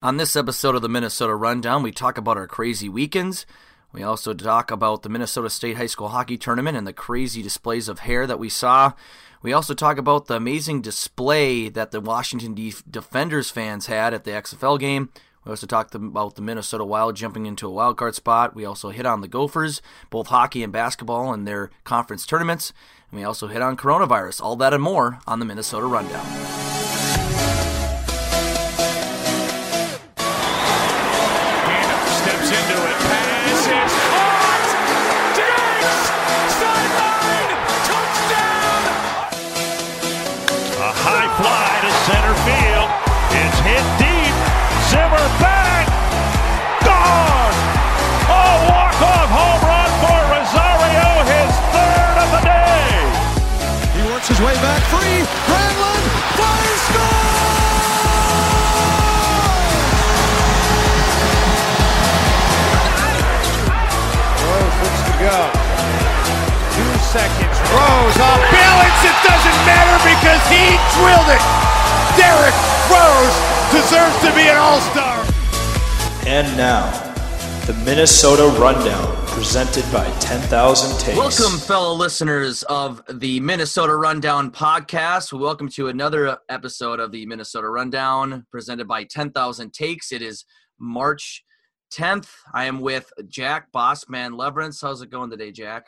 On this episode of the Minnesota Rundown, we talk about our crazy weekends. We also talk about the Minnesota State High School Hockey Tournament and the crazy displays of hair that we saw. We also talk about the amazing display that the Washington Defenders fans had at the XFL game. We also talked about the Minnesota Wild jumping into a wild card spot. We also hit on the Gophers, both hockey and basketball, and their conference tournaments. And we also hit on coronavirus. All that and more on the Minnesota Rundown. His back free. Granlund fires score! Rose looks to go. Two seconds. Rose off balance. It doesn't matter because he drilled it. Derrick Rose deserves to be an all-star. And now, the Minnesota Rundown presented by 10,000 Takes. Welcome, fellow listeners of the Minnesota Rundown podcast. Welcome to another episode of the Minnesota Rundown presented by 10,000 Takes. It is March 10th. I am with Jack Bossman Leverance. How's it going today, Jack?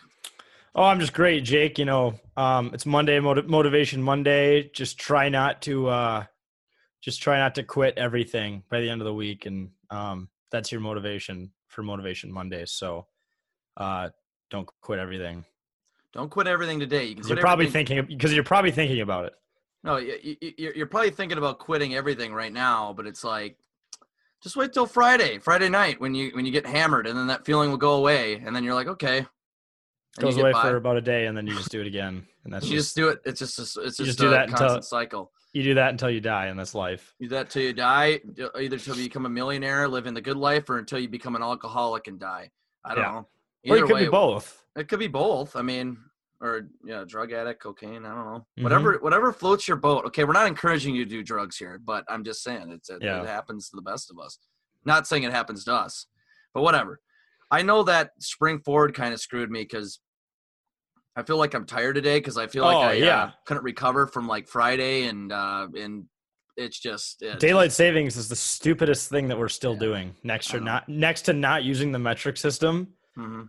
Oh, I'm just great, Jake. You know, um, it's Monday, motiv- Motivation Monday. Just try not to, uh, just try not to quit everything by the end of the week, and um, that's your motivation for Motivation Monday. So, uh, don't quit everything. Don't quit everything today. You are probably thinking because you're probably thinking about it. No, you're probably thinking about quitting everything right now, but it's like just wait till Friday, Friday night when you when you get hammered, and then that feeling will go away, and then you're like, okay. And goes away by. for about a day, and then you just do it again, and that's you just, just do it. It's just it's just, just do that constant until, cycle. You do that until you die, and that's life. You do that till you die, either till you become a millionaire, living the good life, or until you become an alcoholic and die. I don't yeah. know. Either or it could way, be both. It could be both. I mean, or yeah, drug addict, cocaine. I don't know. Mm-hmm. Whatever, whatever floats your boat. Okay, we're not encouraging you to do drugs here, but I'm just saying it's it, yeah. it happens to the best of us. Not saying it happens to us, but whatever. I know that spring forward kind of screwed me because I feel like I'm tired today because I feel like oh, I yeah. uh, couldn't recover from like Friday and uh, and it's just it, daylight savings is the stupidest thing that we're still yeah, doing next to not next to not using the metric system Mm-hmm.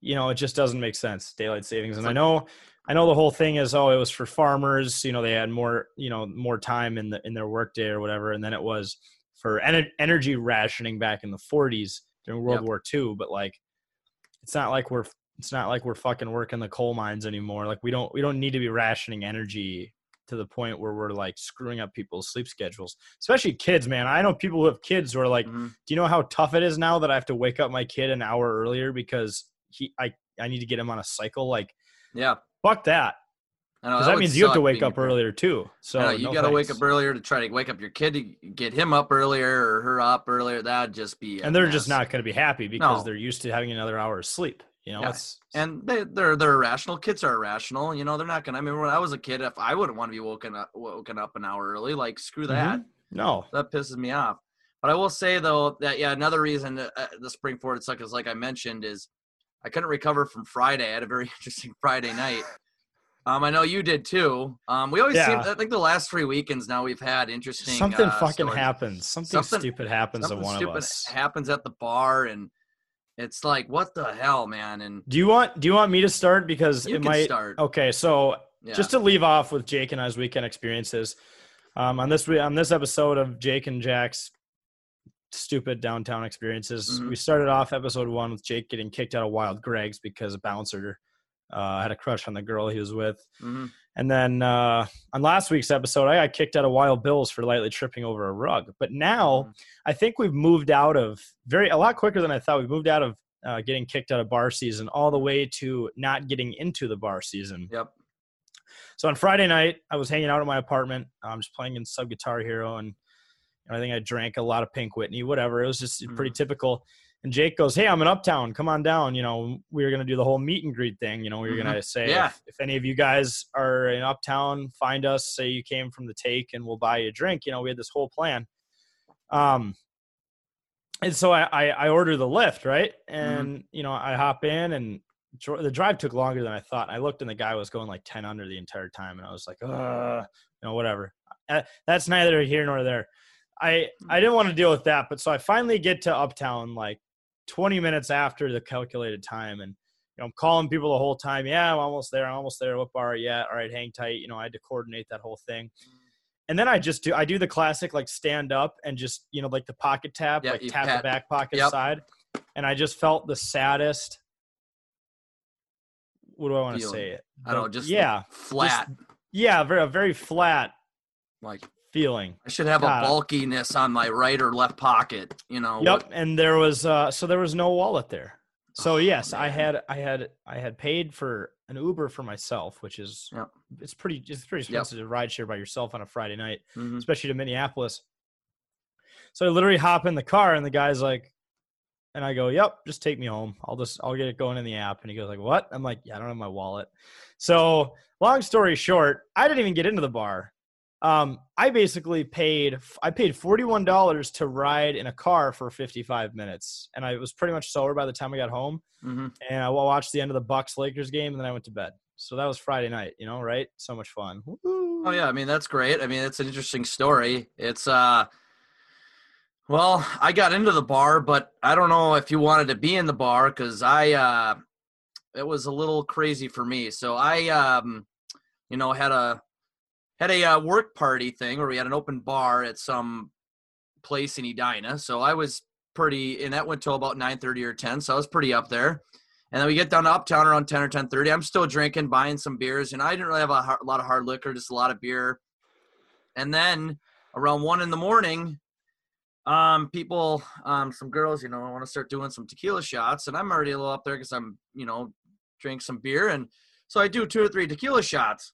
You know, it just doesn't make sense. Daylight savings, and I know, I know the whole thing is oh, it was for farmers. You know, they had more, you know, more time in the in their workday or whatever, and then it was for en- energy rationing back in the 40s during World yep. War II. But like, it's not like we're it's not like we're fucking working the coal mines anymore. Like we don't we don't need to be rationing energy to the point where we're like screwing up people's sleep schedules, especially kids, man. I know people who have kids who are like, mm-hmm. do you know how tough it is now that I have to wake up my kid an hour earlier because he, I, I need to get him on a cycle? Like, yeah, fuck that. Because that, that means you have to wake up earlier too. So know, you no got to wake up earlier to try to wake up your kid to get him up earlier or her up earlier. That'd just be. And they're mess. just not going to be happy because no. they're used to having another hour of sleep. You know, yeah. it's and they, they're they're irrational. Kids are irrational. You know, they're not gonna. I mean, when I was a kid, if I wouldn't want to be woken up woken up an hour early, like screw that. Mm-hmm. No, that pisses me off. But I will say though that yeah, another reason uh, the spring forward suck is like I mentioned is I couldn't recover from Friday. I had a very interesting Friday night. Um, I know you did too. Um, we always yeah. seem. I think the last three weekends now we've had interesting. Something uh, fucking stories. happens. Something, something, stupid happens something to one of us. Happens at the bar, and it's like, what the hell, man? And do you want do you want me to start because it might start. Okay, so yeah. just to leave off with Jake and I's weekend experiences, um, on this on this episode of Jake and Jack's stupid downtown experiences, mm-hmm. we started off episode one with Jake getting kicked out of Wild Greg's because a bouncer uh, had a crush on the girl he was with. Mm-hmm. And then uh, on last week's episode, I got kicked out of Wild Bills for lightly tripping over a rug. But now mm-hmm. I think we've moved out of very a lot quicker than I thought. We've moved out of uh, getting kicked out of bar season all the way to not getting into the bar season. Yep. So on Friday night, I was hanging out in my apartment. I'm just playing in Sub Guitar Hero, and I think I drank a lot of Pink Whitney, whatever. It was just mm-hmm. pretty typical. And Jake goes, "Hey, I'm in Uptown. Come on down. You know, we were gonna do the whole meet and greet thing. You know, we were mm-hmm. gonna say, yeah. if, if, any of you guys are in Uptown, find us. Say you came from the take, and we'll buy you a drink. You know, we had this whole plan. Um, and so I, I I order the Lyft right, Mm-hmm. and you know I hop in and the drive took longer than I thought. I looked and the guy was going like ten under the entire time, and I was like, uh, you know, whatever. Uh, That's neither here nor there. I I didn't want to deal with that, but so I finally get to Uptown like 20 minutes after the calculated time, and you know I'm calling people the whole time. Yeah, I'm almost there. I'm almost there. What bar? are you at? All right, hang tight. You know, I had to coordinate that whole thing. And then I just do I do the classic like stand up and just you know like the pocket tap Yeah, like tap pat- the back pocket Yep. side, and I just felt the saddest. What do I want to say? It I don't know, just yeah, flat. yeah, very very flat like feeling. I should have God. a bulkiness on my right or left pocket. You know. Yep, what- and there was uh so there was no wallet there. So Oh, yes, I had I had I had paid for an Uber for myself, which is Yep. it's pretty it's pretty Yep. expensive to ride share by yourself on a Friday night, Mhm. especially to Minneapolis. So I literally hop in the car and the guy's like and I go, "Yep, just take me home. I'll just I'll get it going in the app." And he goes like, "What?" I'm like, "Yeah, I don't have my wallet." So, long story short, I didn't even get into the bar. Um, I basically paid I paid $41 to ride in a car for 55 minutes and I was pretty much sober by the time I got home Mhm. and I watched the end of the Bucks Lakers game and then I went to bed. So that was Friday night, you know, right? So much fun. Oh yeah, I mean that's great. I mean it's an interesting story. It's uh well, I got into the bar, but I don't know if you wanted to be in the bar cuz I uh it was a little crazy for me. So I um you know had a had a uh, work party thing where we had an open bar at some place in Edina. So I was pretty and that went till about 9:30 or 10, so I was pretty up there. And then we get down to Uptown around 10 or 10:30. I'm still drinking, buying some beers, and I didn't really have a, har- lot of hard liquor, just a lot of beer. And then around one in the morning, um, people, um, some girls, you know, I want to start doing some tequila shots, and I'm already a little up there because I'm, you know, drink some beer, and so I do two or three tequila shots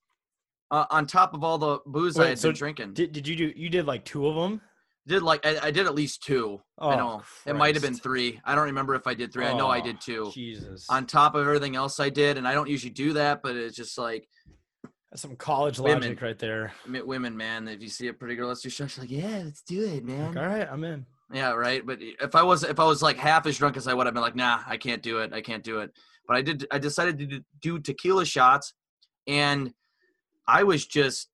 uh, on top of all the booze I had so been drinking. Did, did you do you did like two of them? did like I, I did at least two. I Oh, know it might have been three. I don't remember if I did three. I know I Oh, did two. Jesus. On top of everything else I did, and I don't usually do that, but it's just like That's some college Women. logic right there. I women, man. If you see a pretty girl, let's do shots. Like, yeah, let's do it, man. Like, all right, I'm in. Yeah, right. But if I was if I was like half as drunk as I would, I've been like, nah, I can't do it. I can't do it. But I did. I decided to do tequila shots, and I was just,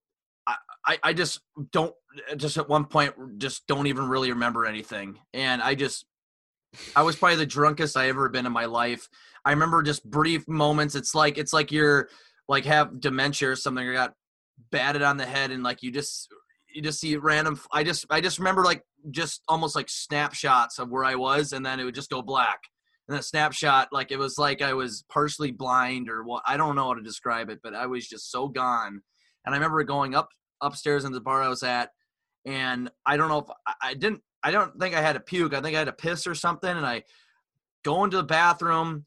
I, I, just don't. Just at one point, just don't even really remember anything, and I just, I was probably the drunkest I ever been in my life. I remember just brief moments. It's like it's like you're like have dementia or something, or got batted on the head, and like you just you just see random. I just I just remember like just almost like snapshots of where I was, and then it would just go black. And then a snapshot, like it was like I was partially blind or what. I don't know how to describe it, but I was just so gone. And I remember going up upstairs in the bar I was at, and I don't know if I, I didn't. I don't think I had to puke. I think I had to piss or something, and I go into the bathroom,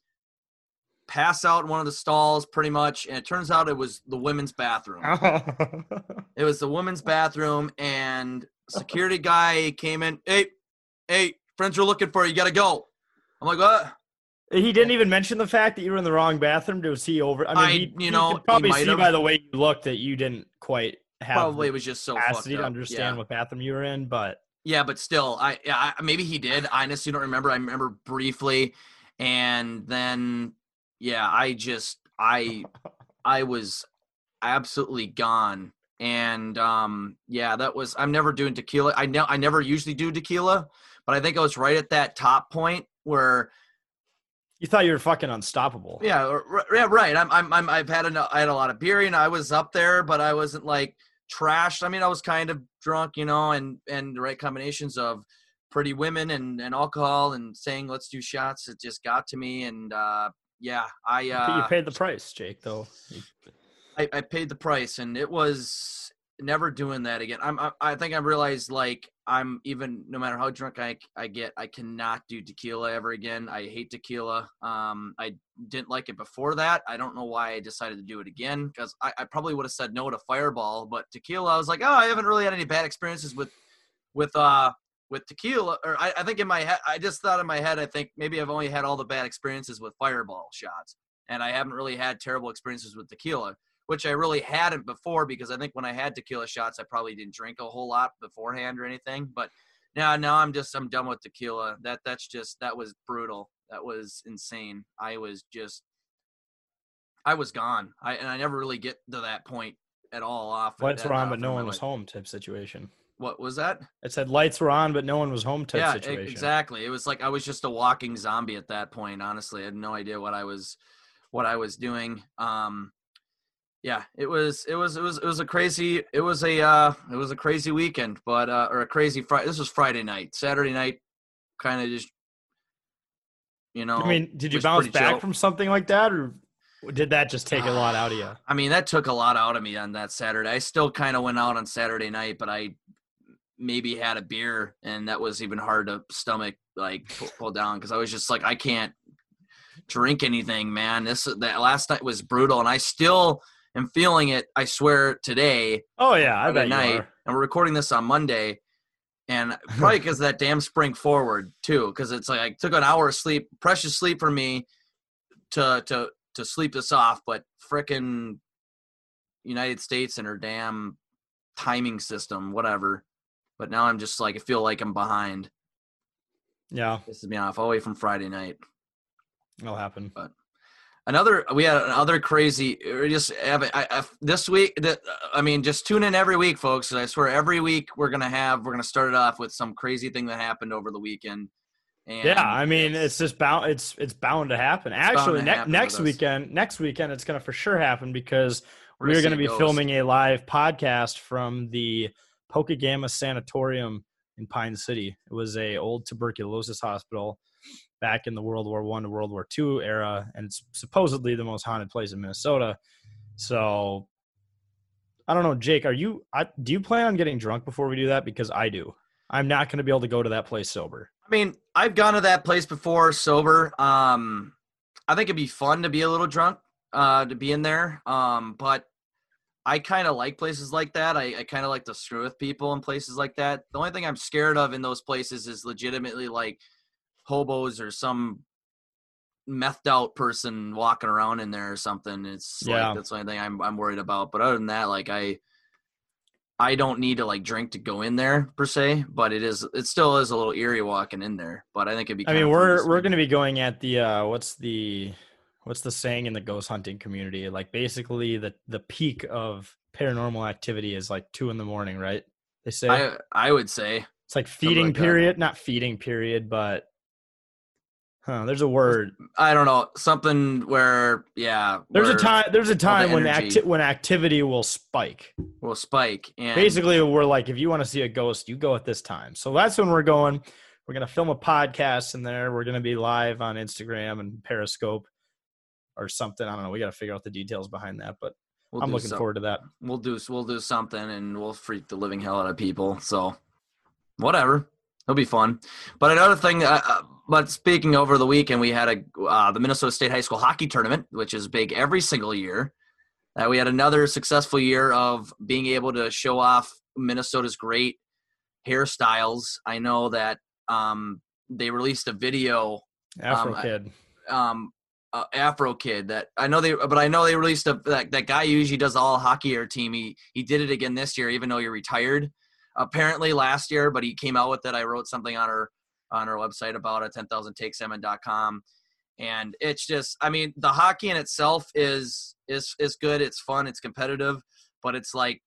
pass out in one of the stalls, pretty much. And it turns out it was the women's bathroom. It was the women's bathroom, and security guy came in. Hey, hey, friends are looking for you. You gotta go. I'm like, what? He didn't even mention the fact that you were in the wrong bathroom to see over. I mean, I- he, you know, could probably see have. by the way you looked that you didn't quite have Probably the was just so capacity to understand Yeah. what bathroom you were in. But Yeah, but still, I, yeah, I maybe he did. I honestly don't remember. I remember briefly, and then yeah, I just I I was absolutely gone. And um yeah, that was I'm never doing tequila. I know I never usually do tequila, but I think I was right at that top point where you thought you were fucking unstoppable. yeah, r- yeah, right. I'm I'm, I'm I've had a, I had a lot of beer, and I was up there, but I wasn't like trashed. I mean, I was kind of drunk, you know, and and the right combinations of pretty women and and alcohol and saying let's do shots. It just got to me, and uh yeah, I you uh paid the price, Jake. Though I, I paid the price, and it was never doing that again. I'm I, I think I realized like I'm even no matter how drunk I I get, I cannot do tequila ever again. I hate tequila. Um, I didn't like it before that. I don't know why I decided to do it again because I, I probably would have said no to Fireball, but tequila, I was like, oh, I haven't really had any bad experiences with with uh with tequila. Or I, I think in my head, I just thought in my head, I think maybe I've only had all the bad experiences with Fireball shots, and I haven't really had terrible experiences with tequila which I really hadn't before because I think when I had tequila shots, I probably didn't drink a whole lot beforehand or anything. But Now, now I'm just I'm done with tequila. That that's just that was brutal. That was insane. I was just I was gone. I and I never really get to that point at all. Off lights were on, but no one was home. Type situation. What was that? It said lights were on, but no one was home. Type yeah, situation. exactly. It was like I was just a walking zombie at that point. Honestly, I had no idea what I was what I was doing. Um, yeah, it was it was it was it was a crazy it was a uh it was a crazy weekend, but uh or a crazy Friday. This was Friday night. Saturday night, kind of just you know. I mean, did you bounce back chill. from something like that, or did that just take a lot out of you? I mean, that took a lot out of me on that Saturday. I still kind of went out on Saturday night, but I maybe had a beer, and that was even hard to stomach, like pull, pull down, because I was just like, I can't drink anything, man. This that last night was brutal, and I still am feeling it. I swear today, Oh yeah, I Friday bet you night, are. and we're recording this on Monday. And probably because that damn spring forward too, because it's like I took an hour of sleep, precious sleep for me, to to to sleep this off. But frickin' United States and her damn timing system, whatever. But now I'm just like I feel like I'm behind. Yeah, Pisses me off all the way from Friday night. it'll happen. Another, we had another crazy. Just have I, I, this week. The, I mean, just tune in every week, folks. I swear, every week we're gonna have. We're gonna start it off with some crazy thing that happened over the weekend. And Yeah, I mean, it's just bound. It's it's bound to happen. Actually, to ne- happen next weekend, next weekend, it's gonna for sure happen because We're we're gonna going to be filming a live podcast from the Pokegama Sanatorium in Pine City. It was a old tuberculosis hospital back in the World War One to World War Two era, and it's supposedly the most haunted place in Minnesota. So, I don't know, Jake. Are you? I, do you plan on getting drunk before we do that? Because I do. I'm not going to be able to go to that place sober. I mean, I've gone to that place before sober. Um, I think it'd be fun to be a little drunk, uh, to be in there. Um, but I kind of like places like that. I, I kind of like to screw with people in places like that. The only thing I'm scared of in those places is legitimately like hobos or some methed out person walking around in there or something. It's Yeah. like that's the only thing I'm I'm worried about. But other than that, like I I don't need to like drink to go in there per se, but it is it still is a little eerie walking in there. But I think it'd be. I mean, we're we're going to be going at the uh, what's the what's the saying in the ghost hunting community? Like basically the the peak of paranormal activity is like two in the morning, right? They say I I would say it's like feeding like that. period, not feeding period, but huh, there's a word. I don't know something where yeah There's a time. There's a time when energy. acti- when activity will spike. will spike and Basically, we're like, if you want to see a ghost, you go at this time. So that's when we're going. We're gonna film a podcast in there. We're gonna be live on Instagram and Periscope or something. I don't know. We got to figure out the details behind that, but we'll I'm looking some- forward to that. We'll do we'll do something and we'll freak the living hell out of people. So whatever, it'll be fun. But another thing, uh, uh, but speaking over the weekend, we had a uh, the Minnesota State High School hockey tournament, which is big every single year. Uh, we had another successful year of being able to show off Minnesota's great hairstyles. I know that um, they released a video Afro Um, kid. um uh, Afro kid that I know they but I know they released a that, that guy usually does all hockey hair team he he did it again this year even though he retired apparently last year but he came out with it I wrote something on our on our website about it 10,000takessalmon.com and it's just I mean the hockey in itself is is is good it's fun it's competitive but it's like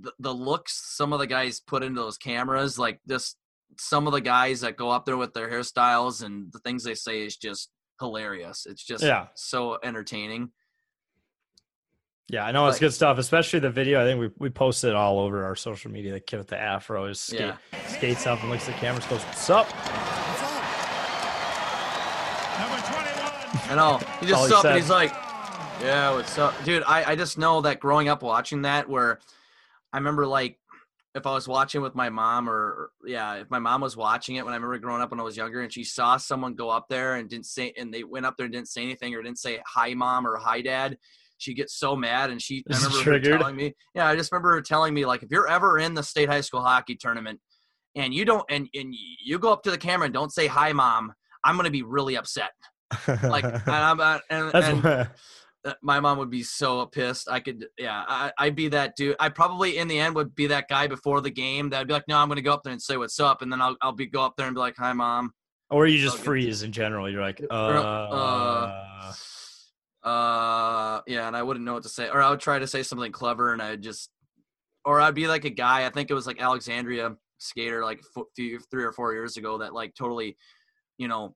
the, the looks some of the guys put into those cameras like this some of the guys that go up there with their hairstyles and the things they say is just hilarious. It's just Yeah. so entertaining. Yeah, I know it's good stuff, especially the video. I think we, we posted it all over our social media. The kid with the afro is skate, Yeah. skates up and looks at the cameras, goes, "What's up?" Number 21. I know. He all just he up and he's like, "Yeah, what's up, dude?" I I just know that growing up watching that, where I remember like if I was watching with my mom or, or yeah, if my mom was watching it when I remember growing up when I was younger and she saw someone go up there and didn't say and they went up there and didn't say anything or didn't say hi mom or hi dad, she gets so mad and she I remember her triggered? telling me, yeah, I just remember her telling me like if you're ever in the state high school hockey tournament and you don't and and you go up to the camera and don't say hi mom, I'm gonna be really upset. Like and I'm uh, and, and what, uh, my mom would be so pissed. I could, yeah, I, I'd be that dude. I probably in the end would be that guy before the game that'd be like, no, I'm going to go up there and say what's up, and then I'll I'll be go up there and be like, hi, mom. Or you just freeze in general. You're like, uh, uh, uh, yeah, and I wouldn't know what to say, or I would try to say something clever, and I'd just, or I'd be like a guy. I think it was like Alexandria skater, like few, three or four years ago, that like totally, you know,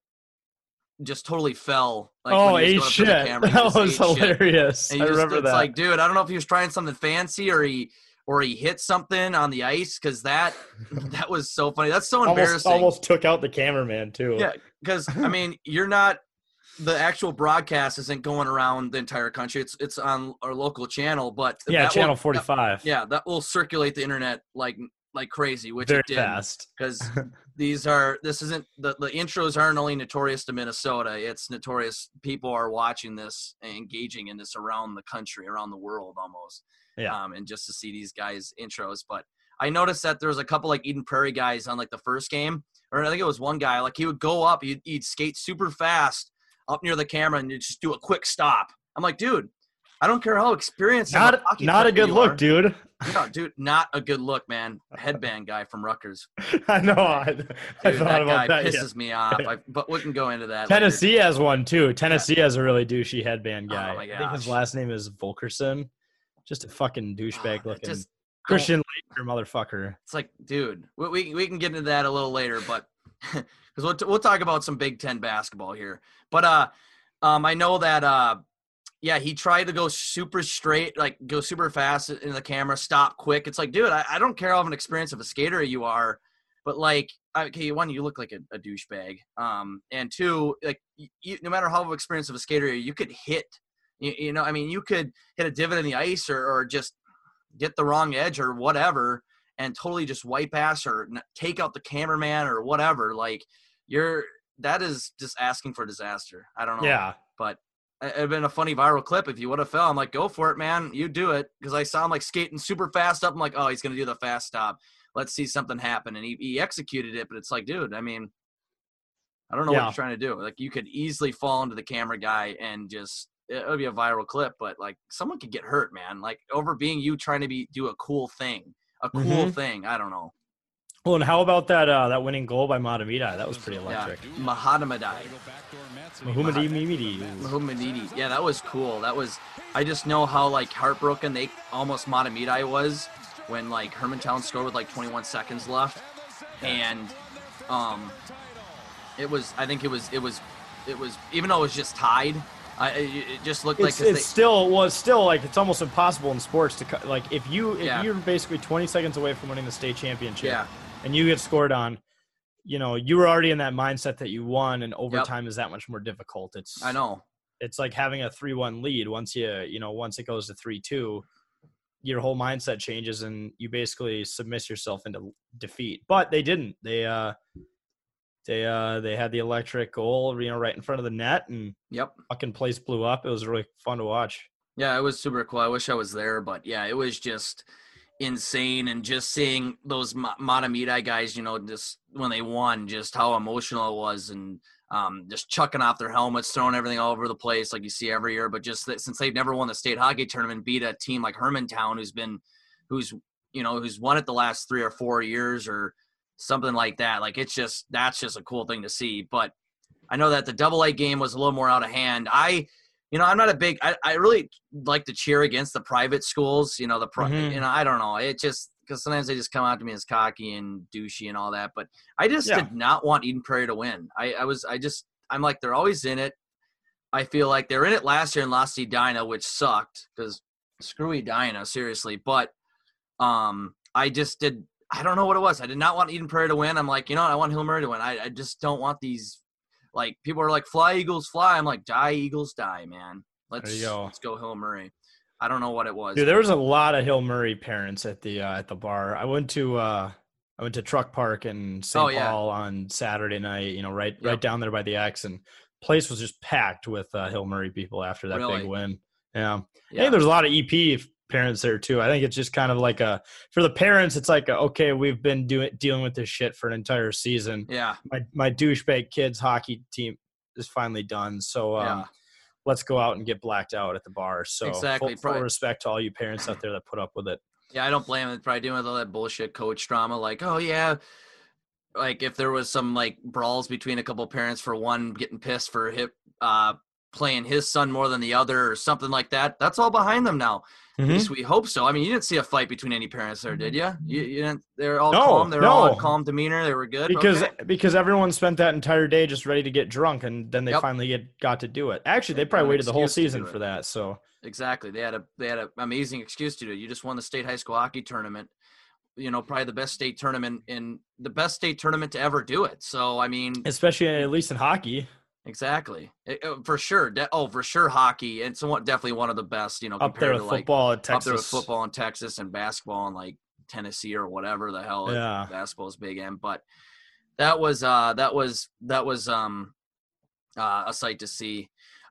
just totally fell. Like, oh, he ate shit. going up the camera, that was hilarious. I just- remember it's that. like, dude, I don't know if he was trying something fancy or he or he hit something on the ice because that that was so funny. That's so almost, embarrassing. almost took out the cameraman too. Yeah, because I mean, you're not the actual broadcast isn't going around the entire country. It's it's on our local channel, but yeah, channel forty five. yeah, that will circulate the internet like like crazy, which very it did fast. because these are this isn't the the intros aren't only notorious to Minnesota. It's notorious. People are watching this and engaging in this around the country, around the world almost. Yeah. Um, and just to see these guys intros, but I noticed that there was a couple like Eden Prairie guys on like the first game, or I think it was one guy. Like he would go up, he'd, he'd skate super fast up near the camera and you'd just do a quick stop. I'm like, dude, I don't care how experienced. Not not a good you look, are. dude. No, dude, not a good look, man. Headband guy from Rutgers. I know. I, I Dude, thought that about guy that. yeah. pisses me off. I, but we can go into that. later. Tennessee has one too. Tennessee has a really douchey headband Oh guy. my I think his last name is Fulkerson. Just a fucking douchebag Ah, looking just Christian Laettner motherfucker. It's like, dude, we, we, we can get into that a little later, but because we'll, t- we'll talk about some Big Ten basketball here. But uh, um, I know that uh, yeah, he tried to go super straight, like go super fast in the camera, stop quick. It's like, dude, I, I don't care how of an experience of a skater you are, but like, okay, one, you look like a, a douchebag, um, and two, like, you, no matter how experienced of a skater you, you could hit. You, you know, I mean, you could hit a divot in the ice or, or just get the wrong edge or whatever and totally just wipe ass or take out the cameraman or whatever like you're that is just asking for disaster. I don't know Yeah. but it- it'd been a funny viral clip. If you would have fell i'm like go for it man. You do it. Because i saw him like skating super fast up. I'm like oh he's gonna do the fast stop. Let's see something happen. And he, he executed it but it's like dude i mean i don't know what Yeah. you're trying to do. Like you could easily fall into the camera guy and just it would be a viral clip but like someone could get hurt man. Like over being you trying to be do a cool thing a cool Mhm. thing. I don't know Well, and how about that uh, that winning goal by Mahtomedi? That was pretty electric. mahadamadai Mahumadi Mimidi. Muhammadidi. Yeah, that was cool. That was. I just know how like heartbroken they almost Mahtomedi was when like Hermantown scored with like 21 seconds left, and um, it was. I think it was. It was. It was. Even though it was just tied, I it just looked like it's they, still was still like it's almost impossible in sports to like if you if Yeah. you're basically 20 seconds away from winning the state championship yeah and you get scored on you know you were already in that mindset that you won and overtime is that much more difficult. It's I know. it's like having a 3-1 lead. Once you you know once it goes to 3-2 your whole mindset changes and you basically submit yourself into defeat. But they didn't. They uh they uh they had the electric goal you know right in front of the net and Yep. fucking place blew up. It was really fun to watch. Yeah, it was super cool. I wish I was there, but yeah, it was just insane. And just seeing those Ma- Mahtomedi guys, you know, just when they won, just how emotional it was, and um, just chucking off their helmets, throwing everything all over the place like you see every year. But just that, since they've never won the state hockey tournament, beat a team like Hermantown, who's been, who's you know, who's won it the last three or four years or something like that. Like it's just that's just a cool thing to see. But I know that the double A game was a little more out of hand. I you know, I'm not a big. I, I really like to cheer against the private schools. You know, the pri- Mhm. you know, I don't know. It just because sometimes they just come out to me as cocky and douchey and all that. But I just Yeah. did not want Eden Prairie to win. I, I was. I just. I'm like they're always in it. I feel like they're in it last year and lost Edina, which sucked because screw Edina, seriously. But um, I just did. I don't know what it was. I did not want Eden Prairie to win. I'm like, you know, what? I want Hill Murray to win. I, I just don't want these. Like people are like, fly Eagles, fly. I'm like, die Eagles, die, man. Let's go. let's go Hill Murray. I don't know what it was. Dude, there was a lot of Hill Murray parents at the uh, at the bar. I went to uh, I went to Truck Park in St. Oh, yeah. Paul on Saturday night. You know, right right down there by the X, and place was just packed with uh, Hill Murray people after that Really? big win. Yeah. I yeah. think there's a lot of EP parents there too. I think it's just kind of like a for the parents, it's like a, okay, we've been doing dealing with this shit for an entire season. yeah, My my douchebag kids hockey team is finally done. So um, yeah. let's go out and get blacked out at the bar. So Exactly, full, full respect to all you parents out there that put up with it. Yeah, I don't blame him. Probably doing all that bullshit coach drama. Like, oh yeah, like if there was some like brawls between a couple parents for one getting pissed for a hip uh playing his son more than the other or something like that. That's all behind them now. At Mhm. least we hope so. I mean, you didn't see a fight between any parents there, did you? You, you didn't. They're all No, calm. They're all no. in calm demeanor. They were good because Okay. because everyone spent that entire day just ready to get drunk and then they Yep. finally get got to do it. Actually, they An probably waited the whole season for that. So Exactly. They had a they had an amazing excuse to do it. You just won the state high school hockey tournament. You know, probably the best state tournament in the best state tournament to ever do it. So I mean, especially at least in hockey, exactly It- uh, for sure. De- oh, for sure, hockey and somewhat definitely one of the best. You know, up there compared with to like football at Texas. up there with football in Texas and basketball in like Tennessee or whatever the hell Yeah. basketball's big in. But that was uh that was that was um uh, a sight to see.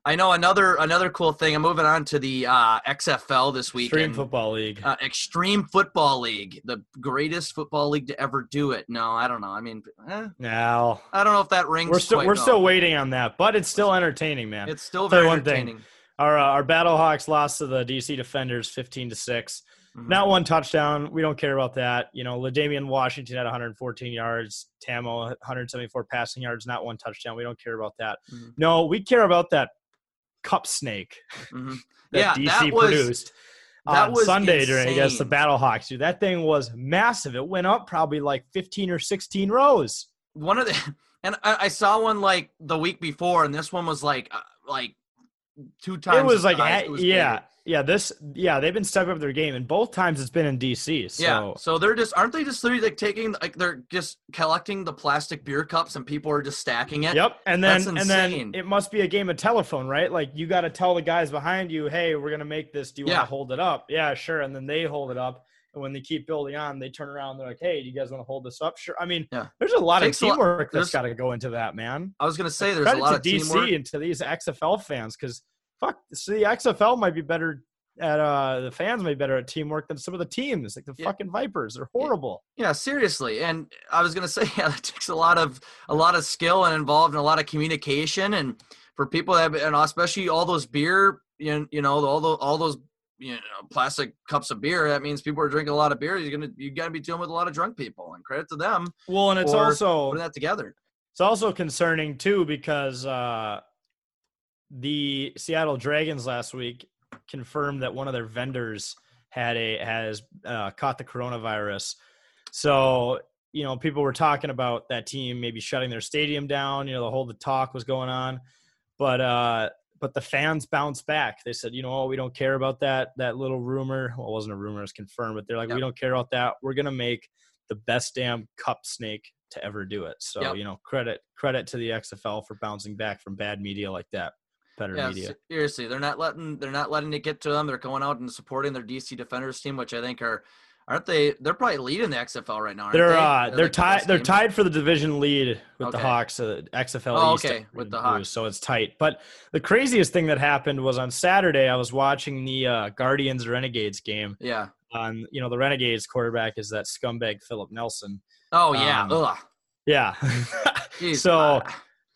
I know another another cool thing. I'm moving on to the uh, XFL this week. Extreme. Football League. Uh, Extreme Football League, the greatest football league to ever do it. No, I don't know. I mean, eh, now I don't know if that rings. we're still we're well. still waiting on that, but it's still entertaining, man. It's still very one thing. entertaining. Our uh, our Battlehawks lost to the DC Defenders, fifteen to six. Mhm. Not one touchdown. We don't care about that. You know, L'Damian Washington had 114 yards. Ta'amu 174 passing yards. Not one touchdown. We don't care about that. Mhm. No, we care about that cup snake Mhm. that Yeah, DC that was- produced that on was Sunday during against the insane. Battlehawks. Dude, that thing was massive. It went up probably like 15 or 16 rows. one of the and I, I saw one like the week before, and this one was like uh, like two times. It was like, size. a- It was yeah. Yeah. This, yeah, they've been stepping up their game, and both times it's been in DC. So. Yeah, so they're just aren't they just literally like taking like they're just collecting the plastic beer cups and people are just stacking it. Yep, and then That's and then it must be a game of telephone, right? Like you got to tell the guys behind you, "Hey, we're gonna make this. Do you Yeah. want to hold it up?" Yeah, sure. And then they hold it up, and when they keep building on, they turn around. And they're like, "Hey, do you guys want to hold this up?" Sure. I mean, Yeah. there's a lot of lot- teamwork that's there's- got to go into that, man. I was gonna say there's a lot of DC teamwork. and to these XFL fans because fuck, see, the XFL might be better at uh the fans might be better at teamwork than some of the teams, like the Yeah. fucking Vipers. They're horrible. Yeah, seriously. And I was gonna say, yeah, that takes a lot of a lot of skill and involved in a lot of communication. And for people that, and especially all those beer, you know, you know, all those all those you know plastic cups of beer. That means people are drinking a lot of beer. You're gonna you got to be dealing with a lot of drunk people. And credit to them Well, and it's also putting that together. It's also concerning too because uh, the Seattle Dragons last week confirmed that one of their vendors had a has uh, caught the coronavirus. So you know, people were talking about that team maybe shutting their stadium down. You know, the whole the talk was going on, but uh, but the fans bounced back. They said, you know, oh, we don't care about that that little rumor. Well, it wasn't a rumor; it was confirmed. But they're like, we don't care about that. We're gonna make the best damn cup snake to ever do it. So Yep. you know, credit credit to the XFL for bouncing back from bad media like that. Better Yeah, media. seriously, they're not letting they're not letting it get to them. They're going out and supporting their DC Defenders team, which I think are aren't they? They're probably leading the XFL right now. They're they? uh they're the tied they're tied for the division lead with the Okay. Hawks uh, XFL Oh, East okay, with the Blues, Hawks. so it's tight. But the craziest thing that happened was on Saturday I was watching the uh, Guardians Renegades game. Yeah. On you know the Renegades quarterback is that scumbag Philip Nelson. Oh yeah. Um. Yeah. So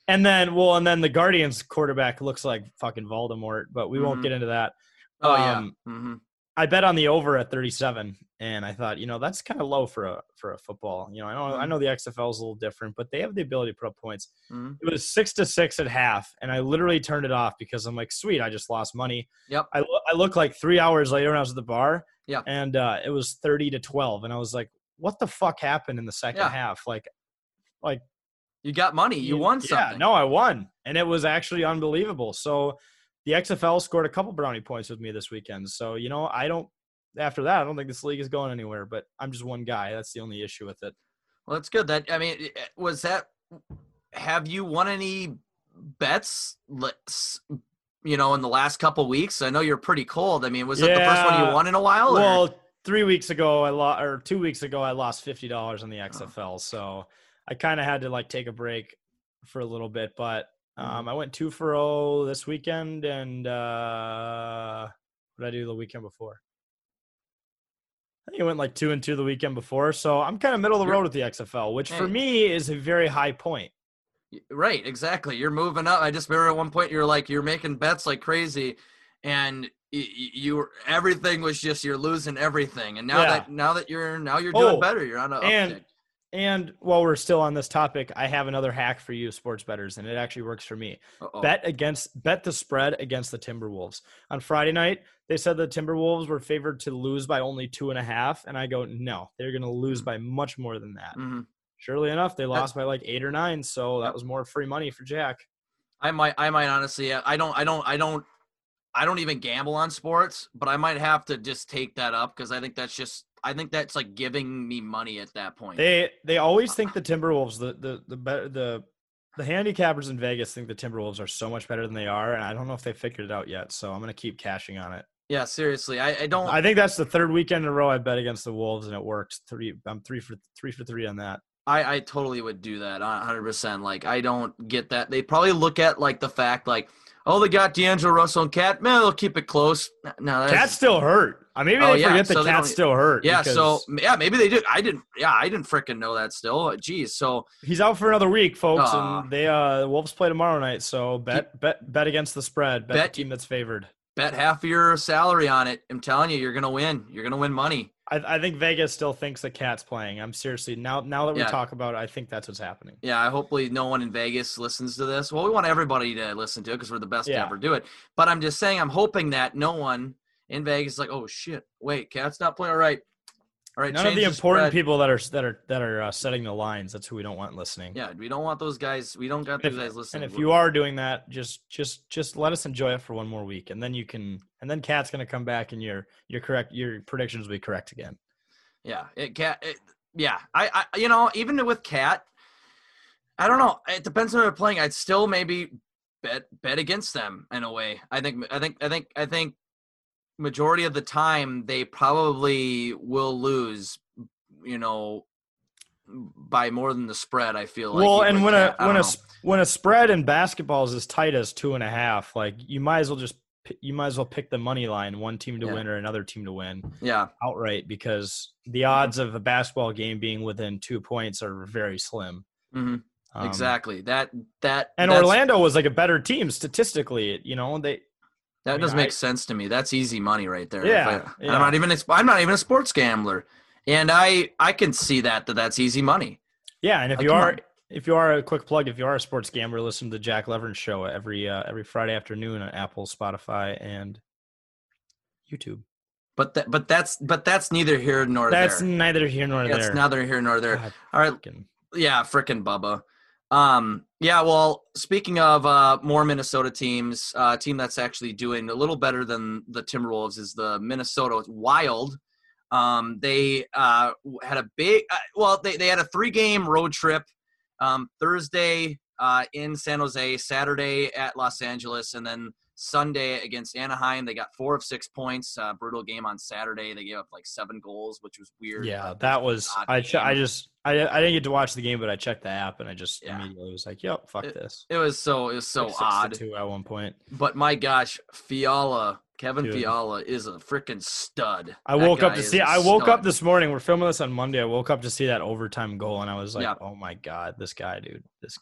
and then well and then the Guardians quarterback looks like fucking Voldemort, but we won't Mhm. get into that. oh yeah. Um, hmm I bet on the over at 37, and I thought, you know, that's kind of low for a for a football. You know, I know I Mhm. know the XFL is a little different, but they have the ability to put up points. hmm It was six to six at half, and I literally turned it off because I'm like, sweet, I just lost money. Yep. I lo- I look like three hours later when I was at the bar. Yeah. And uh, it was 30 to 12, and I was like, what the fuck happened in the second Yeah. half? Like, like You got money. You won something. yeah, no, I won, and it was actually unbelievable. So the XFL scored a couple brownie points with me this weekend. So you know, I don't. After that, I don't think this league is going anywhere. But I'm just one guy. That's the only issue with it. Well, that's good. That I mean, was that? Have you won any bets? Let's you know, in the last couple weeks. I know you're pretty cold. I mean, was that the first one you won in a while? or- Well, three weeks ago, I lost, or two weeks ago, I lost fifty dollars on the oh. XFL. So I kind of had to like take a break for a little bit. But um, I went two for zero this weekend, and uh, what did I do the weekend before? I think I went like two and two the weekend before. So I'm kind of middle of the road with the XFL, which for me is a very high point. Right, exactly. You're moving up. I just remember at one point you're like you're making bets like crazy, and you, you everything was just you're losing everything. And now Yeah. that now that you're now you're doing Oh, better. You're on a and uptick. And while we're still on this topic, I have another hack for you, sports betters, and it actually works for me. Uh-oh. Bet against bet the spread against the Timberwolves on Friday night. They said the Timberwolves were favored to lose by only two and a half, and I go, no, they're going to lose by much more than that. Mm-hmm. Surely enough, they lost by like eight or nine, so that was more free money for Jack. I might I might honestly I don't I don't I don't I don't even gamble on sports, but I might have to just take that up because I think that's just I think that's like giving me money at that point. They they always uh, think the uh. Timberwolves the the the better the the handicappers in Vegas think the Timberwolves are so much better than they are, and I don't know if they figured it out yet. So I'm gonna keep cashing on it. yeah, seriously, I, I don't. I think that's the third weekend in a row I bet against the Wolves, and it worked. Three, I'm three for three for three on that. I, I totally would do that 100%. Like, I don't get that. They probably look at, like, the fact, like, oh, they got D'Angelo Russell and KAT. Man, they'll keep it close. No, that's, KAT's still hurt. I maybe Oh, they yeah, forget so that KAT's still hurt. Yeah, so, yeah, maybe they do. I didn't, yeah, I didn't freaking know that still. Geez. So, he's out for another week, folks, Aw. and they uh the Wolves play tomorrow night. So bet bet bet against the spread. Bet, Bet- the team that's favored. bet half of your salary on it. I'm telling you, you're going to win. You're going to win money. I, I think Vegas still thinks that KAT's playing. I'm seriously now now that we Yeah. talk about it, I think that's what's happening. Yeah, hopefully no one in Vegas listens to this. Well, we want everybody to listen to it because we're the best Yeah. to ever do it. But I'm just saying, I'm hoping that no one in Vegas is like, oh shit, wait, KAT's not playing all right. All right, None of the important spread. people that are that are that are uh, setting the lines. That's who we don't want listening. Yeah, we don't want those guys. We don't got those if, guys listening. and if you are doing that, just just just let us enjoy it for one more week, and then you can, and then KAT's gonna come back, and your your correct your predictions will be correct again. yeah, it KAT. Yeah, I, I, you know, even with KAT, I don't know. It depends on who they're playing. I'd still maybe bet bet against them in a way. I think, I think, I think, I think. Majority of the time, they probably will lose. You know, by more than the spread. I feel like. well, and when a when don't a when a spread in basketball is as tight as two and a half, like you might as well just you might as well pick the money line, one team to Yeah. win or another team to win yeah, outright, because the odds of a basketball game being within two points are very slim. hmm Um, exactly. That that And Orlando was like a better team statistically. You know, they That mean, does make I- sense to me. That's easy money right there. Yeah, I, yeah. I'm not even. a- I'm not even a sports gambler, and I I can see that that that's easy money. Yeah, and if Like, you are on. if you are a quick plug, if you are a sports gambler, listen to the Jack Levern show every uh, every Friday afternoon on Apple, Spotify, and YouTube. But that but that's but that's neither here nor That's there. That's neither here nor That's there. That's neither here nor there. God, All right, fucking- yeah, frickin' Bubba. Um, yeah, well, speaking of uh, more Minnesota teams, uh, a team that's actually doing a little better than the Timberwolves is the Minnesota Wild. Um, they uh, had a big, uh, well, they, they had a three game road trip um, Thursday uh, in San Jose, Saturday at Los Angeles, and then Sunday against Anaheim. They got four of six points. Uh, brutal game on Saturday. They gave up like seven goals, which was weird. Yeah, that was I. Che- I just I I didn't get to watch the game, but I checked the app and I just Yeah. immediately was like, "Yep, fuck this." It was so it was so Like odd. two at one point. But my gosh, Fiala, Kevin Dude. Fiala is a freaking stud. I That woke up to see. I woke up this morning. We're filming this on Monday. I woke up to see that overtime goal, and I was like, Yeah. "Oh my god, this guy, dude! This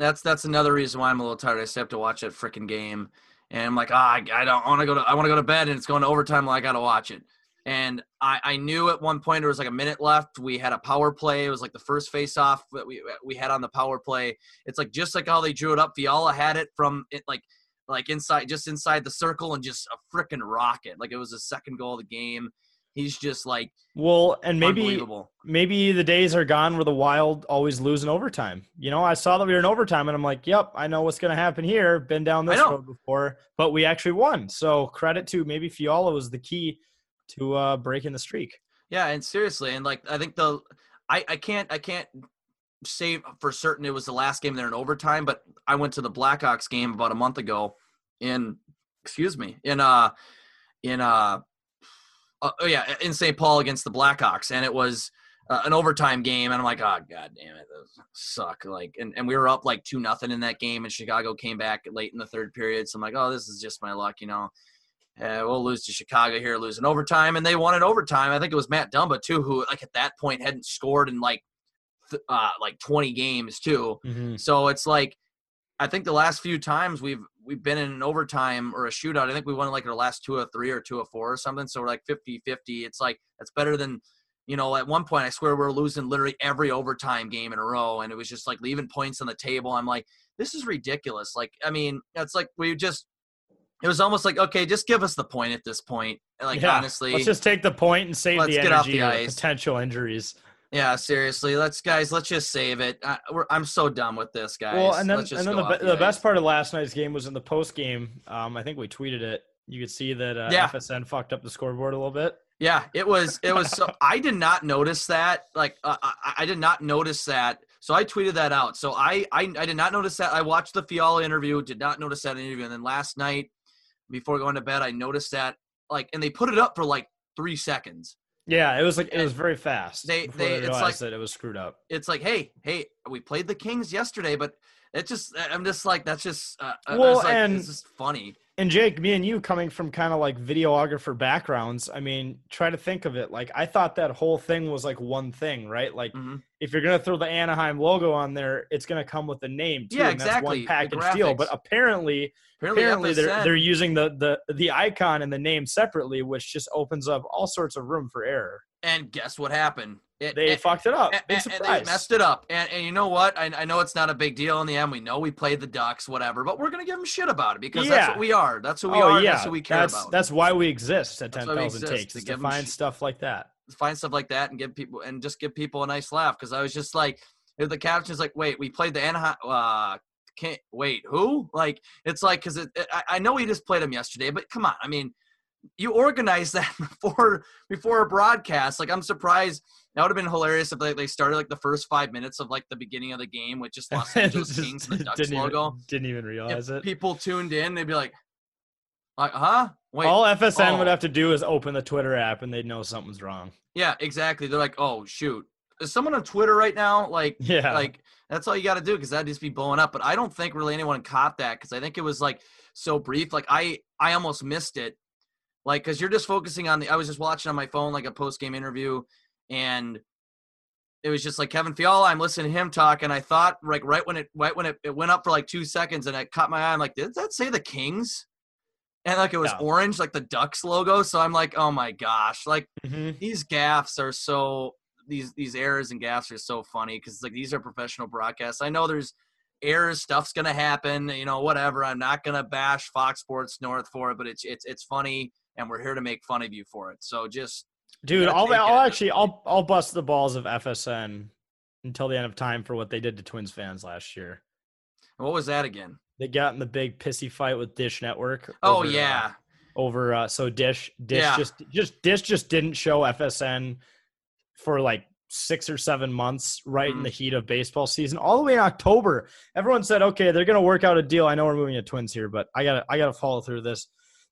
That's that's another reason why I'm a little tired. I still have to watch that freaking game, and I'm like, ah, I, I don't want to go to. I want to go to bed, and it's going to overtime. Well, I got to watch it. And I, I knew at one point there was like a minute left. We had a power play. It was like the first face off that we we had on the power play. It's like just like how they drew it up. Fiala had it from it like like inside just inside the circle and just a freaking rocket. Like it was the second goal of the game. He's just like well, and maybe maybe the days are gone where the Wild always lose in overtime. You know, I saw that we were in overtime, and I'm like, "Yep, I know what's going to happen here. Been down this road before, but we actually won." So credit to maybe Fiala was the key to uh, breaking the streak. Yeah, and seriously, and like I think the I I can't I can't say for certain it was the last game there in overtime, but I went to the Blackhawks game about a month ago in excuse me in uh in uh uh, oh yeah in St. Paul against the Blackhawks, and it was uh, an overtime game, and I'm like, oh god damn it, those suck. Like, and, and we were up like two nothing in that game, and Chicago came back late in the third period, so I'm like, oh, this is just my luck, you know. Uh, we'll lose to Chicago here, lose in overtime, and they won in overtime. I think it was Matt Dumba too, who like at that point hadn't scored in like th- uh, like 20 games too. Mhm. So it's like I think the last few times we've we've been in an overtime or a shootout. I think we won like our last two or three or two or four or something. So we're like 50-50. It's like that's better than you know, at one point I swear we are losing literally every overtime game in a row and it was just like leaving points on the table. I'm like, this is ridiculous. Like, I mean, it's like we just it was almost like, okay, just give us the point at this point. Like Yeah, honestly. let's just take the point and save the get off energy the ice. potential injuries. Yeah, seriously. Let's guys, let's just save it. I, we're, I'm so done with this, guys. Well, and then and then the, the best part of last night's game was in the post game. Um, I think we tweeted it. You could see that uh, Yeah. FSN fucked up the scoreboard a little bit. Yeah, it was. It was. So, I did not notice that. Like, uh, I, I did not notice that. So I tweeted that out. So I, I, I did not notice that. I watched the Fiala interview. Did not notice that interview. And then last night, before going to bed, I noticed that. Like, and they put it up for like three seconds. Yeah, it was like it was very fast. They- they- it's realized like- that it was screwed up. It's like, hey, hey, we played the Kings yesterday, but it just. I'm just like, that's just. Uh, I Well, like, and- it's just funny. And Jake, me and you coming from kind of like videographer backgrounds, I mean, try to think of it. Like I thought that whole thing was like one thing, right? Like Mhm. if you're gonna throw the Anaheim logo on there, it's gonna come with the name too. Yeah, and That's one package deal. But apparently, Apparently, apparently they're they're using the the the icon and the name separately, which just opens up all sorts of room for error. and guess what happened? It, They it- fucked it up. and, Big and- and they messed it up. And, and you know what? I, I know it's not a big deal in the end. We know we played the Ducks, whatever, but we're gonna give them shit about it because that's what we are. That's who we oh are. yeah, That's what we care that's about. that's why we exist at That's ten why we thousand exist, takes to to find sh- stuff like that. Find stuff like that and give people and just give people a nice laugh. Because I was just like, the caption's like, wait, we played the Anaheim. Uh, can't wait. Who? Like, it's like because it, it, I, I know we just played them yesterday, but come on. I mean, you organized that before before a broadcast. Like, I'm surprised. That would have been hilarious if they, they started like the first five minutes of like the beginning of the game with just Los Angeles Just Kings and the Ducks didn't even- logo. didn't even If realize it. people tuned in, they'd be like, like, huh? Wait, All FSN would oh. have to do is open the Twitter app and they'd know something's wrong. yeah, exactly. They're like, oh shoot, is someone on Twitter right now? Like, Yeah. like that's all you got to do because that'd just be blowing up. But I don't think really anyone caught that because I think it was like so brief. Like I, I almost missed it. Like, cause you're just focusing on the. I was just watching on my phone like a post game interview, and it was just like Kevin Fiala. I'm listening to him talk, and I thought like right when it right when it, it went up for like two seconds, and it caught my eye. I'm like, did that say the Kings? And like it was Yeah. orange, like the Ducks logo. So I'm like, oh my gosh, like Mhm. these gaffs are so these these errors and gaffs are so funny because like these are professional broadcasts. I know there's errors, stuff's gonna happen, you know, whatever. I'm not gonna bash Fox Sports North for it, but it's it's it's funny, and we're here to make fun of you for it. So just Dude, I'll, I'll actually I'll I'll bust the balls of FSN until the end of time for what they did to Twins fans last year. what was that again? They got in the big pissy fight with Dish Network. Oh over, uh, yeah, over uh so Dish Dish Yeah. just just Dish just didn't show FSN for like six or seven months right in Mhm. the heat of baseball season all the way in October. Everyone said, "Okay, they're going to work out a deal." I know we're moving to Twins here, but I got to I got to follow through this.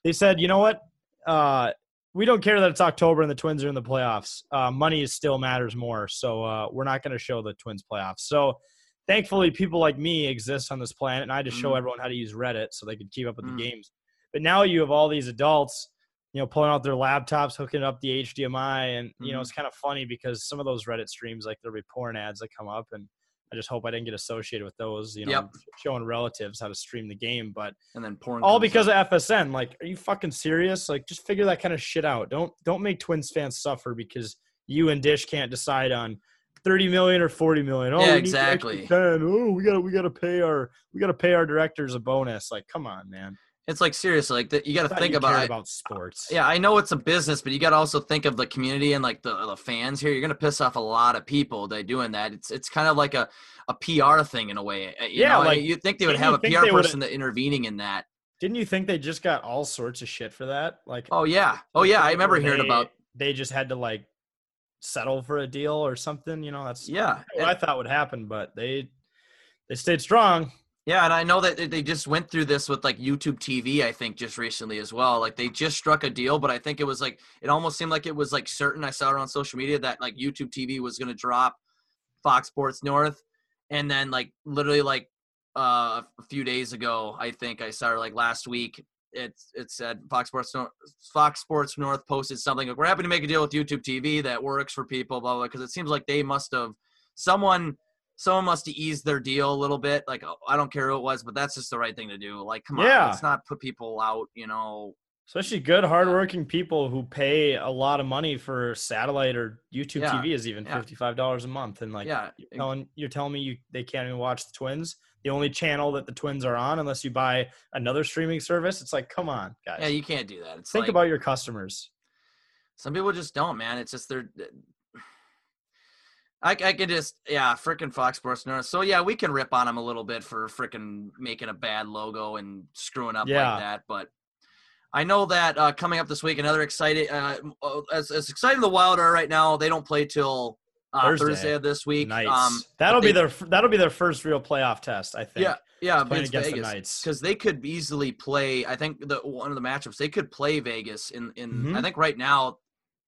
They said, "You know what? Uh we don't care that it's October and the Twins are in the playoffs. Uh, money still matters more, so uh, we're not going to show the Twins playoffs." So, thankfully, people like me exist on this planet, and I just show Mhm. everyone how to use Reddit so they could keep up with Mm. the games. But now you have all these adults, you know, pulling out their laptops, hooking up the HDMI, and you know Mhm. it's kind of funny because some of those Reddit streams, like there'll be porn ads that come up, and I just hope I didn't get associated with those. You know, Yep. showing relatives how to stream the game, but and then porn. all because of FSN. Like, are you fucking serious? Like, just figure that kind of shit out. Don't don't make Twins fans suffer because you and Dish can't decide on thirty million or forty million. Oh, Yeah, we need the extra exactly. 10. Oh, we gotta we gotta pay our we gotta pay our directors a bonus. Like, come on, man. It's like seriously, like that. You got to think about about sports. Yeah, I know it's a business, but you got to also think of the community and like the, the fans here. You're gonna piss off a lot of people by doing that. It's it's kind of like a, a PR thing in a way. uh, You Yeah, know? like, you think they would have a PR person that intervening in that. Didn't you think they just got all sorts of shit for that? Like, Oh yeah, oh yeah, I remember hearing about They just had to like settle for a deal or something. You know, that's yeah, what I thought would happen, but they they stayed strong. Yeah, and I know that they- just went through this with like YouTube TV, I think, just recently as well. Like they just struck a deal, but I think it was like it almost seemed like it was like certain. I saw it on social media that like YouTube TV was going to drop Fox Sports North, and then like literally like uh, a few days ago, I think I saw it like last week. It it said Fox Sports North, Fox Sports North posted something like we're happy to make a deal with YouTube TV that works for people, blah blah. Because it seems like they must have someone someone must have eased their deal a little bit. Like oh, I don't care who it was, but that's just the right thing to do. Like come on, let's not put people out. You know, Especially good, hardworking people who pay a lot of money for satellite or YouTube Yeah, TV is even yeah. fifty five dollars a month, and like yeah, you're telling you're telling me you they can't even watch the Twins. The only channel that the Twins are on, unless you buy another streaming service, it's like, come on, guys. yeah. You can't do that. It's Think like, about your customers. Some people just don't, man. It's just they're. I, I could just yeah, freaking Fox Sports North. So yeah, we can rip on them a little bit for freaking making a bad logo and screwing up Yeah. like that. But I know that uh, coming up this week, another exciting, uh, uh, as as exciting the Wild are right now. They don't play till uh, Thursday. Thursday. of this week. Nice. Um, that'll but be their that'll be their first real playoff test. I think. yeah, yeah, playing against, against Vegas because they could easily play. I think the one of the matchups they could play Vegas in in. Mhm. I think right now,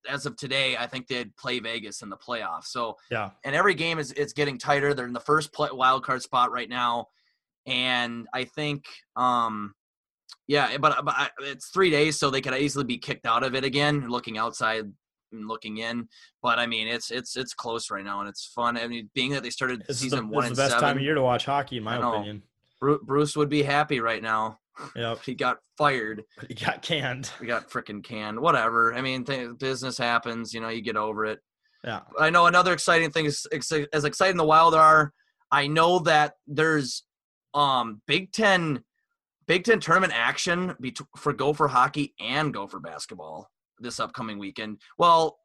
as of today, I think they'd play Vegas in the playoffs. So Yeah. and every game is it's getting tighter. They're in the first play, wild card spot right now, and I think, um, yeah, but, but I, it's three days, so they could easily be kicked out of it again. Looking outside and looking in, but I mean, it's it's it's close right now, and it's fun. I mean, being that they started This is season the, one this is the best seven, time of year to watch hockey, in my opinion. Bruce would be happy right now. Yep. He got fired. He got canned. We got freaking canned. Whatever. I mean, th- business happens. You know, you get over it. Yeah. I know another exciting thing is ex- as exciting the Wild are. I know that there's um Big Ten Big Ten tournament action bet- for Gopher hockey and Gopher basketball this upcoming weekend. Well,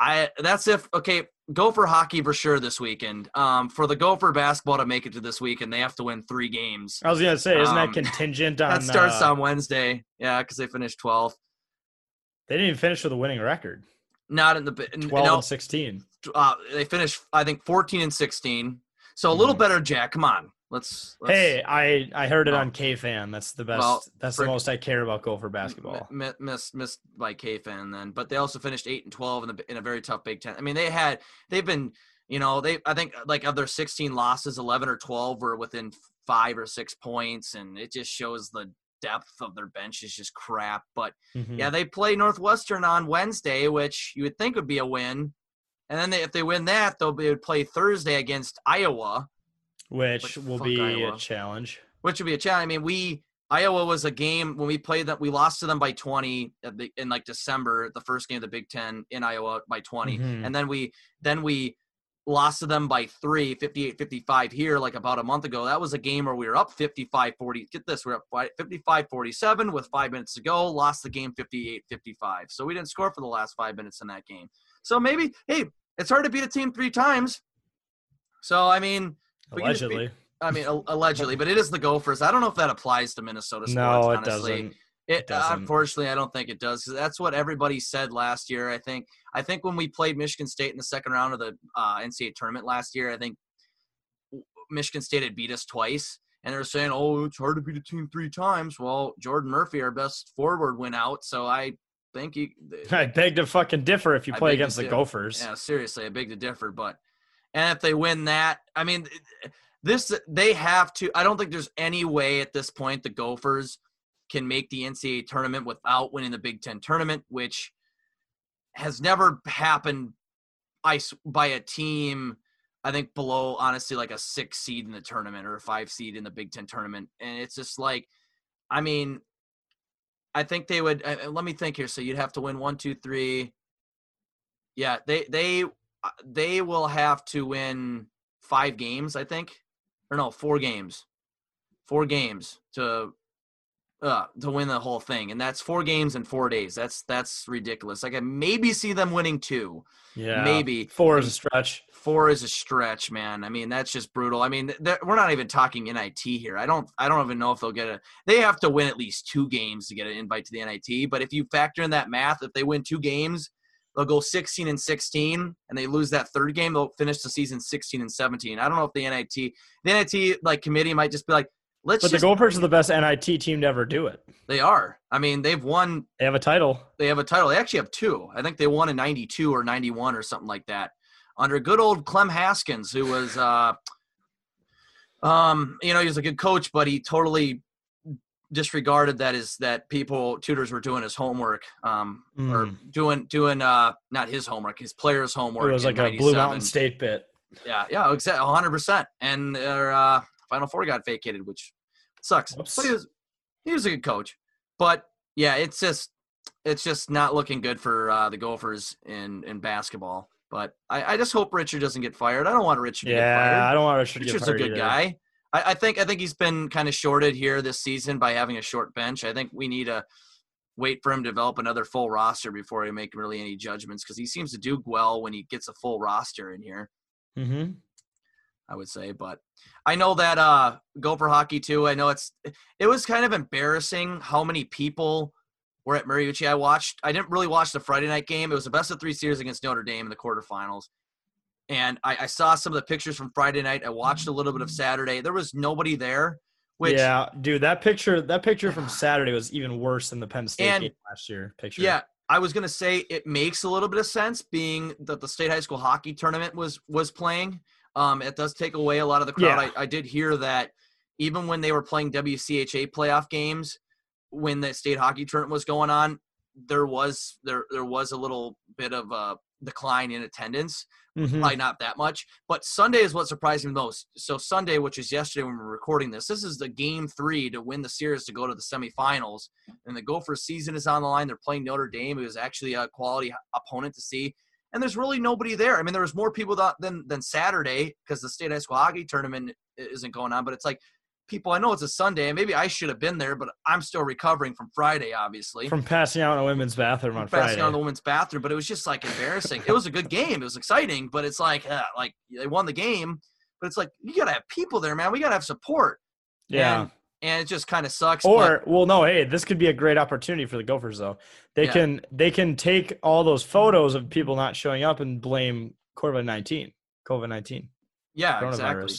I that's if okay Gopher hockey for sure this weekend. Um, for the Gopher basketball to make it to this weekend, they have to win three games. I was gonna say, isn't Um, that contingent on? That starts uh, on Wednesday. Yeah, because they finished 12th. They didn't even finish with a winning record. Not in the bi- n- Twelve no, and sixteen. uh, they finished I think 14 and 16. So a little Mhm. better, Jack. Come on, let's. let's Hey, I I heard it on KFAN. That's the best. Well, that's the most I care about Gopher basketball. m- missed missed by KFAN then, but they also finished eight and 12 in the in a very tough Big Ten. I mean, they had they've been you know they I think like of their 16 losses, 11 or 12 were within five or six points, and it just shows the depth of their bench is just crap. But Mhm. Yeah, they play Northwestern on Wednesday, which you would think would be a win. And then they, if they win that, they'll be would play Thursday against Iowa, which will be Iowa. a challenge. which will be a challenge. I mean, we Iowa was a game when we played that we lost to them by 20 at the, in like December, the first game of the Big Ten in Iowa by 20, Mhm. and then we then we lost to them by three, 58-55 here like about a month ago. That was a game where we were up 55-40. Get this, we're up 55-47 with five minutes to go. Lost the game 58-55. So we didn't score for the last five minutes in that game. So maybe, hey, it's hard to beat a team three times. So I mean, we can just beat- Allegedly, I mean, allegedly, but it is the Gophers. I don't know if that applies to Minnesota sports. no, it honestly. doesn't. It, doesn't. unfortunately, I don't think it does. that's what everybody said last year. I think. I think when we played Michigan State in the second round of the uh, NCAA tournament last year, I think Michigan State had beat us twice, and they were saying, "Oh, it's hard to beat a team three times." Well, Jordan Murphy, our best forward, went out, so I think he. I beg to fucking differ if you I play against the. Gophers. Yeah, seriously, I beg to differ, but and if they win that, I mean, this they have to. I don't think there's any way at this point the Gophers can make the NCAA tournament without winning the Big Ten tournament, which has never happened. By a team. I think below, honestly, like a six seed in the tournament or a five seed in the Big Ten tournament, and it's just like, I mean, I think they would. Uh, uh, let me think here. So you'd have to win one, two, three. Yeah, they they they will have to win five games, I think, or no, four games, four games to uh to win the whole thing, and that's four games in four days. That's that's ridiculous. I can maybe see them winning two. Yeah, Maybe. four is a stretch. Four is a stretch, man. I mean, that's just brutal. I mean, we're not even talking NIT here. I don't, I don't even know if they'll get a. They have to win at least two games to get an invite to the NIT. But if you factor in that math, if they win two games, they'll go 16 and 16, and they lose that third game, they'll finish the season 16 and 17. I don't know if the NIT, the NIT like committee might just be like, let's But the just. Gophers are the best NIT team to ever do it. they are. I mean, they've won They have a title. they have a title. They actually have two. I think they won in '92 or '91 or something like that under good old Clem Haskins, who was, uh, um, you know, he was a good coach, but he totally disregarded that is that people tutors were doing his homework, um, or Mm. doing doing uh not his homework, his players' homework. It was like a Blue Mountain State bit. Yeah, yeah, exactly, 100. percent And their uh, Final Four got vacated, which sucks. But he was he was a good coach, but yeah, it's just it's just not looking good for uh, the Gophers in in basketball. But I, I just hope Richard doesn't get fired. I don't want Richard to get fired. Yeah, I don't want Richard to get Richard's a good either. guy. I, I think I think he's been kind of shorted here this season by having a short bench. I think we need to wait for him to develop another full roster before we make really any judgments because he seems to do well when he gets a full roster in here. Mm-hmm. I would say, but I know that uh Gopher hockey too. I know it's it was kind of embarrassing how many people were at Mariucci. I watched. I didn't really watch the Friday night game. It was the best of three series against Notre Dame in the quarterfinals. And I, I saw some of the pictures from Friday night. I watched a little bit of Saturday. There was nobody there, which yeah, dude, that picture that picture from Saturday was even worse than the Penn State And- game last year picture. Yeah, I was gonna say it makes a little bit of sense, being that the state high school hockey tournament was was playing. Um, it does take away a lot of the crowd. Yeah. I, I did hear that even when they were playing WCHA playoff games, when the state hockey tournament was going on, there was there there was a little bit of a decline in attendance. Mhm. Probably not that much, but Sunday is what surprised me most. So Sunday, which is yesterday when we're recording this, this is the game three to win the series to go to the semifinals, and the Gophers season is on the line. They're playing Notre Dame, who is actually a quality opponent to see, and there's really nobody there. I mean, there was more people than than Saturday because the state high school hockey tournament isn't going on, but it's like people. I know it's a Sunday, and maybe I should have been there, but I'm still recovering from Friday, obviously From passing out in a women's bathroom on friday passing out in the women's bathroom, but it was just like embarrassing. it was a good game. It was exciting, but it's like, uh, like they won the game, but it's like you gotta have people there, man. We gotta have support. yeah. and, and it just kind of sucks. but- Or well, no, hey, this could be a great opportunity for the Gophers though. They Yeah. can they can take all those photos of people not showing up and blame COVID nineteen, COVID nineteen, yeah, exactly.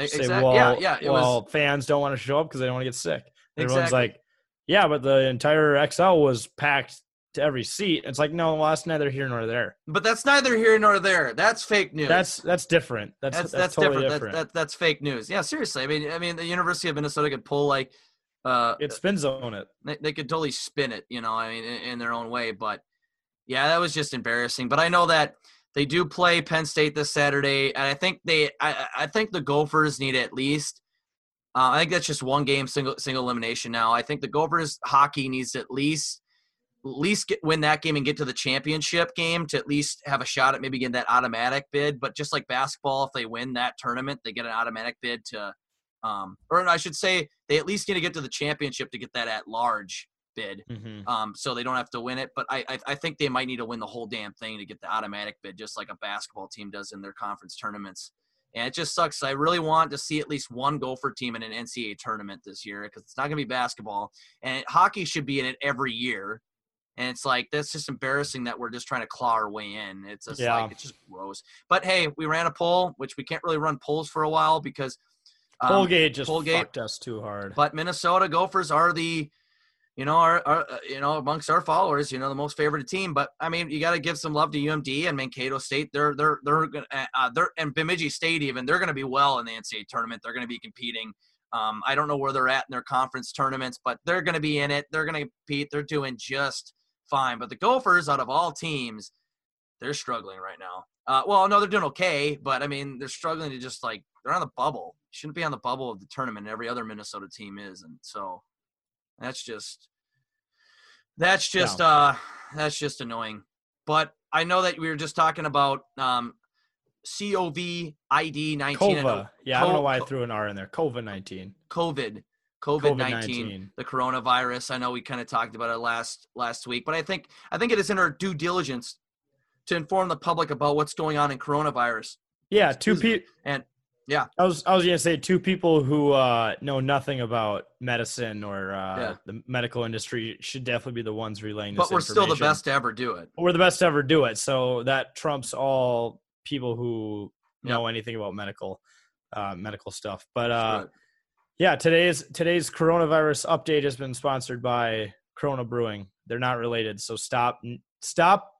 Coronavirus. E- Say, well, yeah, yeah. It well, was fans don't want to show up because they don't want to get sick. Everyone's Exactly. like, yeah, but the entire Xcel was packed to every seat. It's like, no, well, that's neither here nor there. but that's neither here nor there. That's fake news. That's that's different. That's that's that's, that's, totally different. different. That's, that, that's fake news. Yeah, seriously. I mean, I mean, the University of Minnesota could pull like, uh, it's spin zone it. they, they could totally spin it, you know, I mean, in, in their own way. But yeah, that was just embarrassing. But I know that they do play Penn State this Saturday, and I think they, I, I think the Gophers need at least. Uh, I think that's just one game, single single elimination. Now, I think the Gophers hockey needs at least, at least get, win that game and get to the championship game to at least have a shot at maybe getting that automatic bid. But just like basketball, if they win that tournament, they get an automatic bid to, um, or I should say, they at least need to get to the championship to get that at large bid. Mhm. Um, so they don't have to win it. But I, I, I think they might need to win the whole damn thing to get the automatic bid, just like a basketball team does in their conference tournaments. And it just sucks. I really want to see at least one Gopher team in an NCAA tournament this year because it's not going to be basketball. And hockey should be in it every year. And it's like that's just embarrassing that we're just trying to claw our way in. It's just Yeah. like it's just gross. But hey, we ran a poll, which we can't really run polls for a while because um, Colgate just Colgate- fucked us too hard. but Minnesota Gophers are the, you know, are, are uh, you know amongst our followers, you know, the most favored team. But I mean, you got to give some love to UMD and Mankato State. They're they're they're gonna uh, they're and Bemidji State even they're going to be well in the NCAA tournament. They're going to be competing. Um, I don't know where they're at in their conference tournaments, but they're going to be in it. They're going to compete. They're doing just fine. But the Gophers, out of all teams, they're struggling right now. Uh, well, no, they're doing okay, but I mean, they're struggling to just like they're on the bubble. Shouldn't be on the bubble of the tournament. Every other Minnesota team is, and so that's just that's just uh that's just annoying. But I know that we were just talking about um COVID ID nineteen Cova. Yeah, I don't know why I threw an R in there. Cova nineteen. COVID COVID nineteen COVID-19. the coronavirus. I know we kind of talked about it last last week, but I think I think it is in our due diligence to inform the public about what's going on in coronavirus. Yeah, two people. And yeah, I was I was gonna say two people who uh, know nothing about medicine or uh, Yeah. the medical industry should definitely be the ones relaying this. but we're still the best to ever do it. We're the best to ever do it. So that trumps all people who know anything about medical uh, medical stuff. But uh, Right. yeah, today's today's coronavirus update has been sponsored by Corona Brewing. They're not related, so stop stop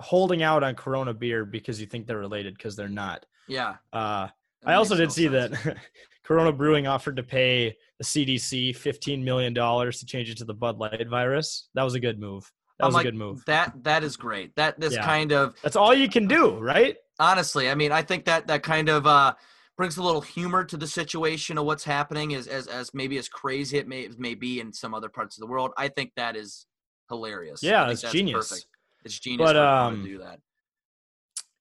holding out on Corona beer because you think they're related because they're not. Yeah. Uh, I also did no see sense. that Corona Brewing offered to pay the CDC $15 million to change it to the Bud Light virus. That was a good move. That was I'm a like, good move. That that is great. That this Yeah. kind of That's all you can do, right? honestly, I mean, I think that that kind of uh, brings a little humor to the situation of what's happening. As as as maybe as crazy it may may be in some other parts of the world, I think that is hilarious. Yeah, it's genius. Perfect. It's genius But, um, to do that.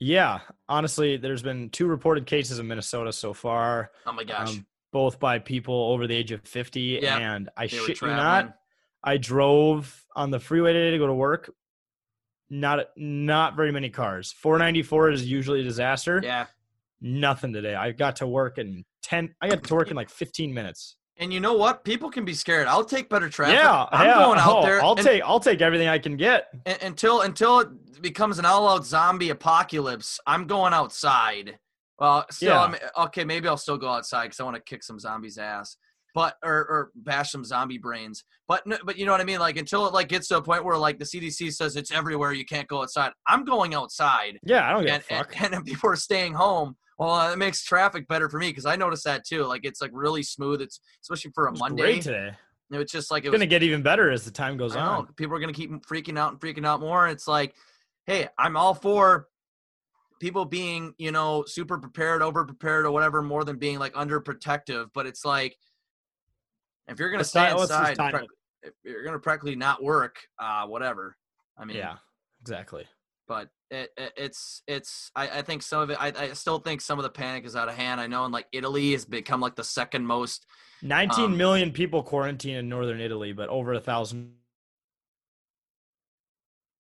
Yeah, honestly, there's been two reported cases in Minnesota so far, Oh my gosh. um, both by people over the age of 50. Yeah, and I shit you not, I drove on the freeway today to go to work. Not not very many cars. 494 is usually a disaster. Yeah. Nothing today. I got to work in 10. I got to work in like 15 minutes. And you know what? People can be scared. I'll take better traffic. yeah, I'm yeah. going out oh, there. I'll and- take I'll take everything I can get. until until it becomes an all-out zombie apocalypse. I'm going outside. Well, still, Yeah. I'm, okay, maybe I'll still go outside because I want to kick some zombies' ass, but or or bash some zombie brains. But but you know what I mean? Like until it like gets to a point where like the CDC says it's everywhere, you can't go outside. I'm going outside, Yeah, I don't get and, fuck. and and if people are staying home. Well, uh, it makes traffic better for me because I noticed that too. Like it's like really smooth. It's especially for a Monday. great today. It's just like it It's was gonna get even better as the time goes on. People are going to keep freaking out and freaking out more. It's like, hey, I'm all for people being, you know, super prepared, over prepared, or whatever, more than being like under protective. But it's like, if you're going to What's stay inside, of- if you're going to practically not work, uh, whatever. I mean, Yeah, exactly. But it, it, it's it's I, I think some of it I, I still think some of the panic is out of hand. I know in like Italy has become like the second most Nineteen Um, million people quarantined in northern Italy, but over a thousand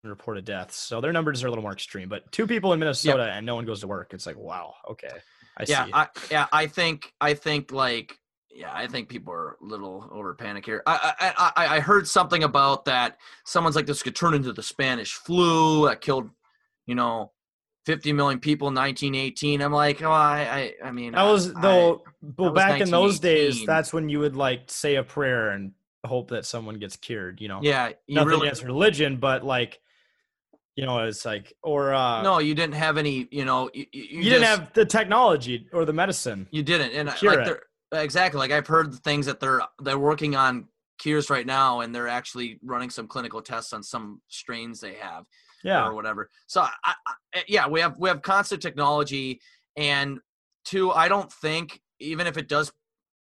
reported deaths. So their numbers are a little more extreme. But two people in Minnesota and no one goes to work. It's like wow, okay, I yeah, see. I, yeah, I think, I think, like, yeah, I think people are a little over panic here. I, I, I, I heard something about that. Someone's like, this could turn into the Spanish flu that killed, you know, 50 million people in 1918. I'm like, oh, I, I, I mean, that was I- though. Well, back in those days, that's when you would like say a prayer and hope that someone gets cured. You know, yeah, you nothing really, against religion, but like, you know, it's like or uh, no, you didn't have any, you know, you, you, you, didn't have the technology or the medicine. You didn't, and cure like it. exactly like I've heard the things that they're they're working on cures right now, and they're actually running some clinical tests on some strains they have Yeah, or whatever. So I, I, I- yeah, we have we have constant technology, and two, I don't think even if it does,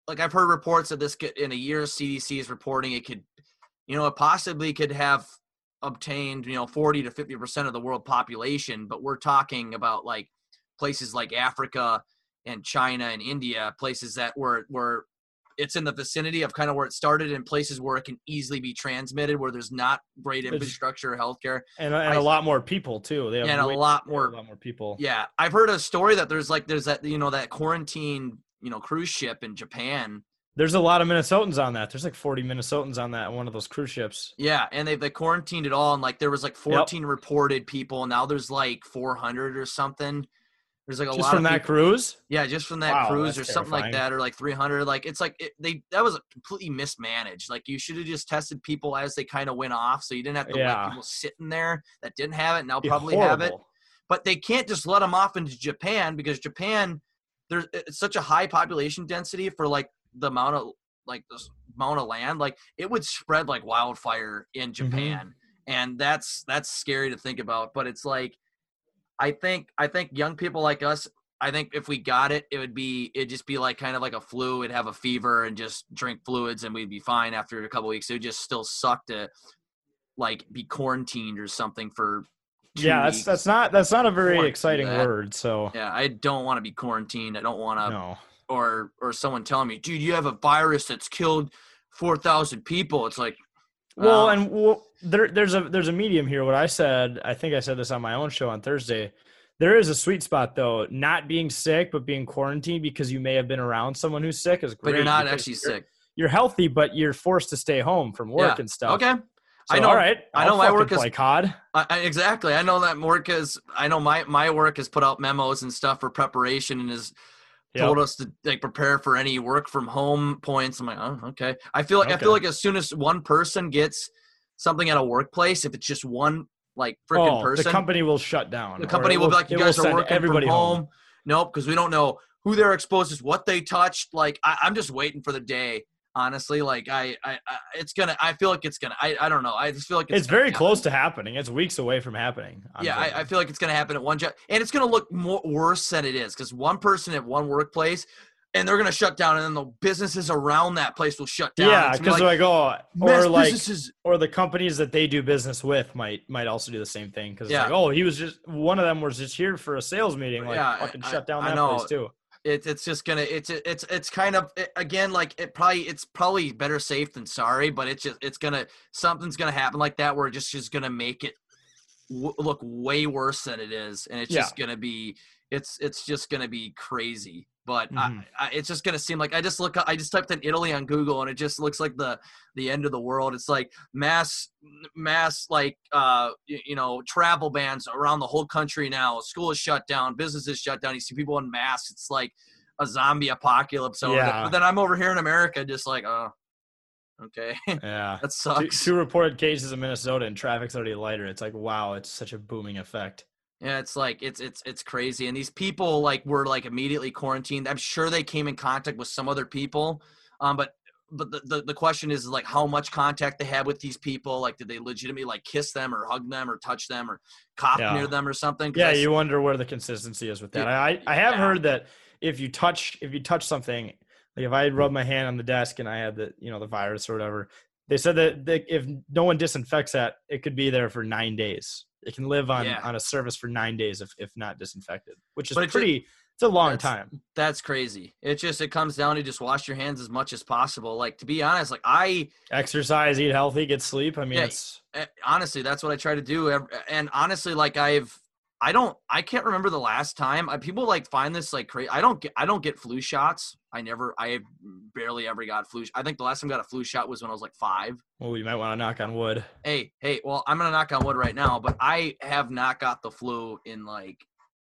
like I've heard reports that this could in a year CDC is reporting it could, you know, it possibly could have obtained you know 40 to 50 percent of the world population, but we're talking about like places like Africa and China and India, places that were were it's in the vicinity of kind of where it started in places where it can easily be transmitted where there's not great infrastructure or healthcare and, and I- a lot more people too. They have and a lot more- a lot more people. yeah i've heard a story that there's like there's that you know that quarantine you know cruise ship in japan There's a lot of Minnesotans on that. There's like 40 Minnesotans on that one of those cruise ships. yeah and they they quarantined it all and like there was like 14 reported people and now there's like 400 or something there's like a Just lot from of that people- cruise. yeah just from that Wow, cruise or something like that or like 300 like it's like it, they that was completely mismanaged like you should have just tested people as they kind of went off so you didn't have to Yeah. let people sitting there that didn't have it now probably have it but they can't just let them off into Japan because Japan there's it's such a high population density for like the amount of like this amount of land like it would spread like wildfire in Mm-hmm. Japan and that's that's scary to think about but it's like I think I think young people like us I think if we got it it would be it'd just be like kind of like a flu it'd have a fever and just drink fluids and we'd be fine after a couple weeks it would just still suck to like be quarantined or something for Yeah, that's that's not that's not a very exciting that. word. So Yeah, I don't want to be quarantined. I don't want to, no. or or someone telling me, dude, you have a virus that's killed four thousand people. It's like, Well, uh, and well, there, there's a there's a medium here. What I said, I think I said this on my own show on Thursday. There is a sweet spot though, not being sick but being quarantined because you may have been around someone who's sick is great. but you're not actually you're- sick. You're healthy, but you're forced to stay home from work Yeah. and stuff. Okay, I know- All right, I know my work is- COD. I, exactly. I know that work is. I know my my work has put out memos and stuff for preparation and has told us to like prepare for any work from home points. I'm like, oh, okay. I feel like I feel like as soon as one person gets something at a workplace, if it's just one like freaking Oh, person, the company will shut down. The company it will be like, you guys are working everybody from home. Nope, because we don't know who they're exposed to, what they touched. Like, I, I'm just waiting for the day. Honestly, like I, I, I, it's gonna. I feel like it's gonna. I, I don't know. I just feel like it's, It's, very close to happening. It's weeks away from happening. I'm yeah. I, I feel like it's to happen at one job, and it's to look more worse than it is because one person at one workplace, and they're to shut down, and then the businesses around that place will shut down. yeah, because be like, oh, or like, businesses- or the companies that they do business with might might also do the same thing. Because Yeah. like, oh, he was just one of them was just here for a sales meeting. Like, Yeah, fucking I- shut down that place too. It, it's just gonna it's it's it's kind of it, again like it probably it's probably better safe than sorry but it's just it's gonna something's gonna happen like that where it just is gonna make it w- look way worse than it is and it's Yeah. just gonna be it's it's just gonna be crazy but Mhm. I, I, it's just gonna seem like I just look I just typed in Italy on Google and it just looks like the the end of the world. It's like mass mass like uh you, you know travel bans around the whole country now. School is shut down, businesses shut down. You see people in masks. It's like a zombie apocalypse there. Yeah. But then I'm over here in America, just like oh, okay, Yeah. that Two, sucks. two reported cases in Minnesota and traffic's already lighter. It's like, wow, it's such a booming effect. Yeah, it's like it's it's it's crazy. And these people like were like immediately quarantined. I'm sure they came in contact with some other people. Um, but but the, the, the question is like how much contact they had with these people. Like did they legitimately like kiss them or hug them or touch them or cough Yeah. near them or something? Yeah, I you wonder where the consistency is with that. Yeah. I I have Yeah. heard that if you touch if you touch something, like if I had rubbed my hand on the desk and I had the you know the virus or whatever, they said that they, if no one disinfects that, it could be there for nine days. It can live on Yeah. on a surface for nine days if if not disinfected, which is But pretty. it's a long That's- time. that's crazy. It just it comes down to just wash your hands as much as possible. Like to be honest, like I Exercise, eat healthy, get sleep. I mean, Yeah. it's eh, honestly that's what i try to do and honestly like i've i don't i can't remember the last time I, people like find this like crazy i don't get i don't get flu shots. I never i barely ever got flu sh- i think the last time i got a flu shot was when i was like five. Well, you might want to knock on wood. hey hey well i'm gonna knock on wood right now but i have not got the flu in like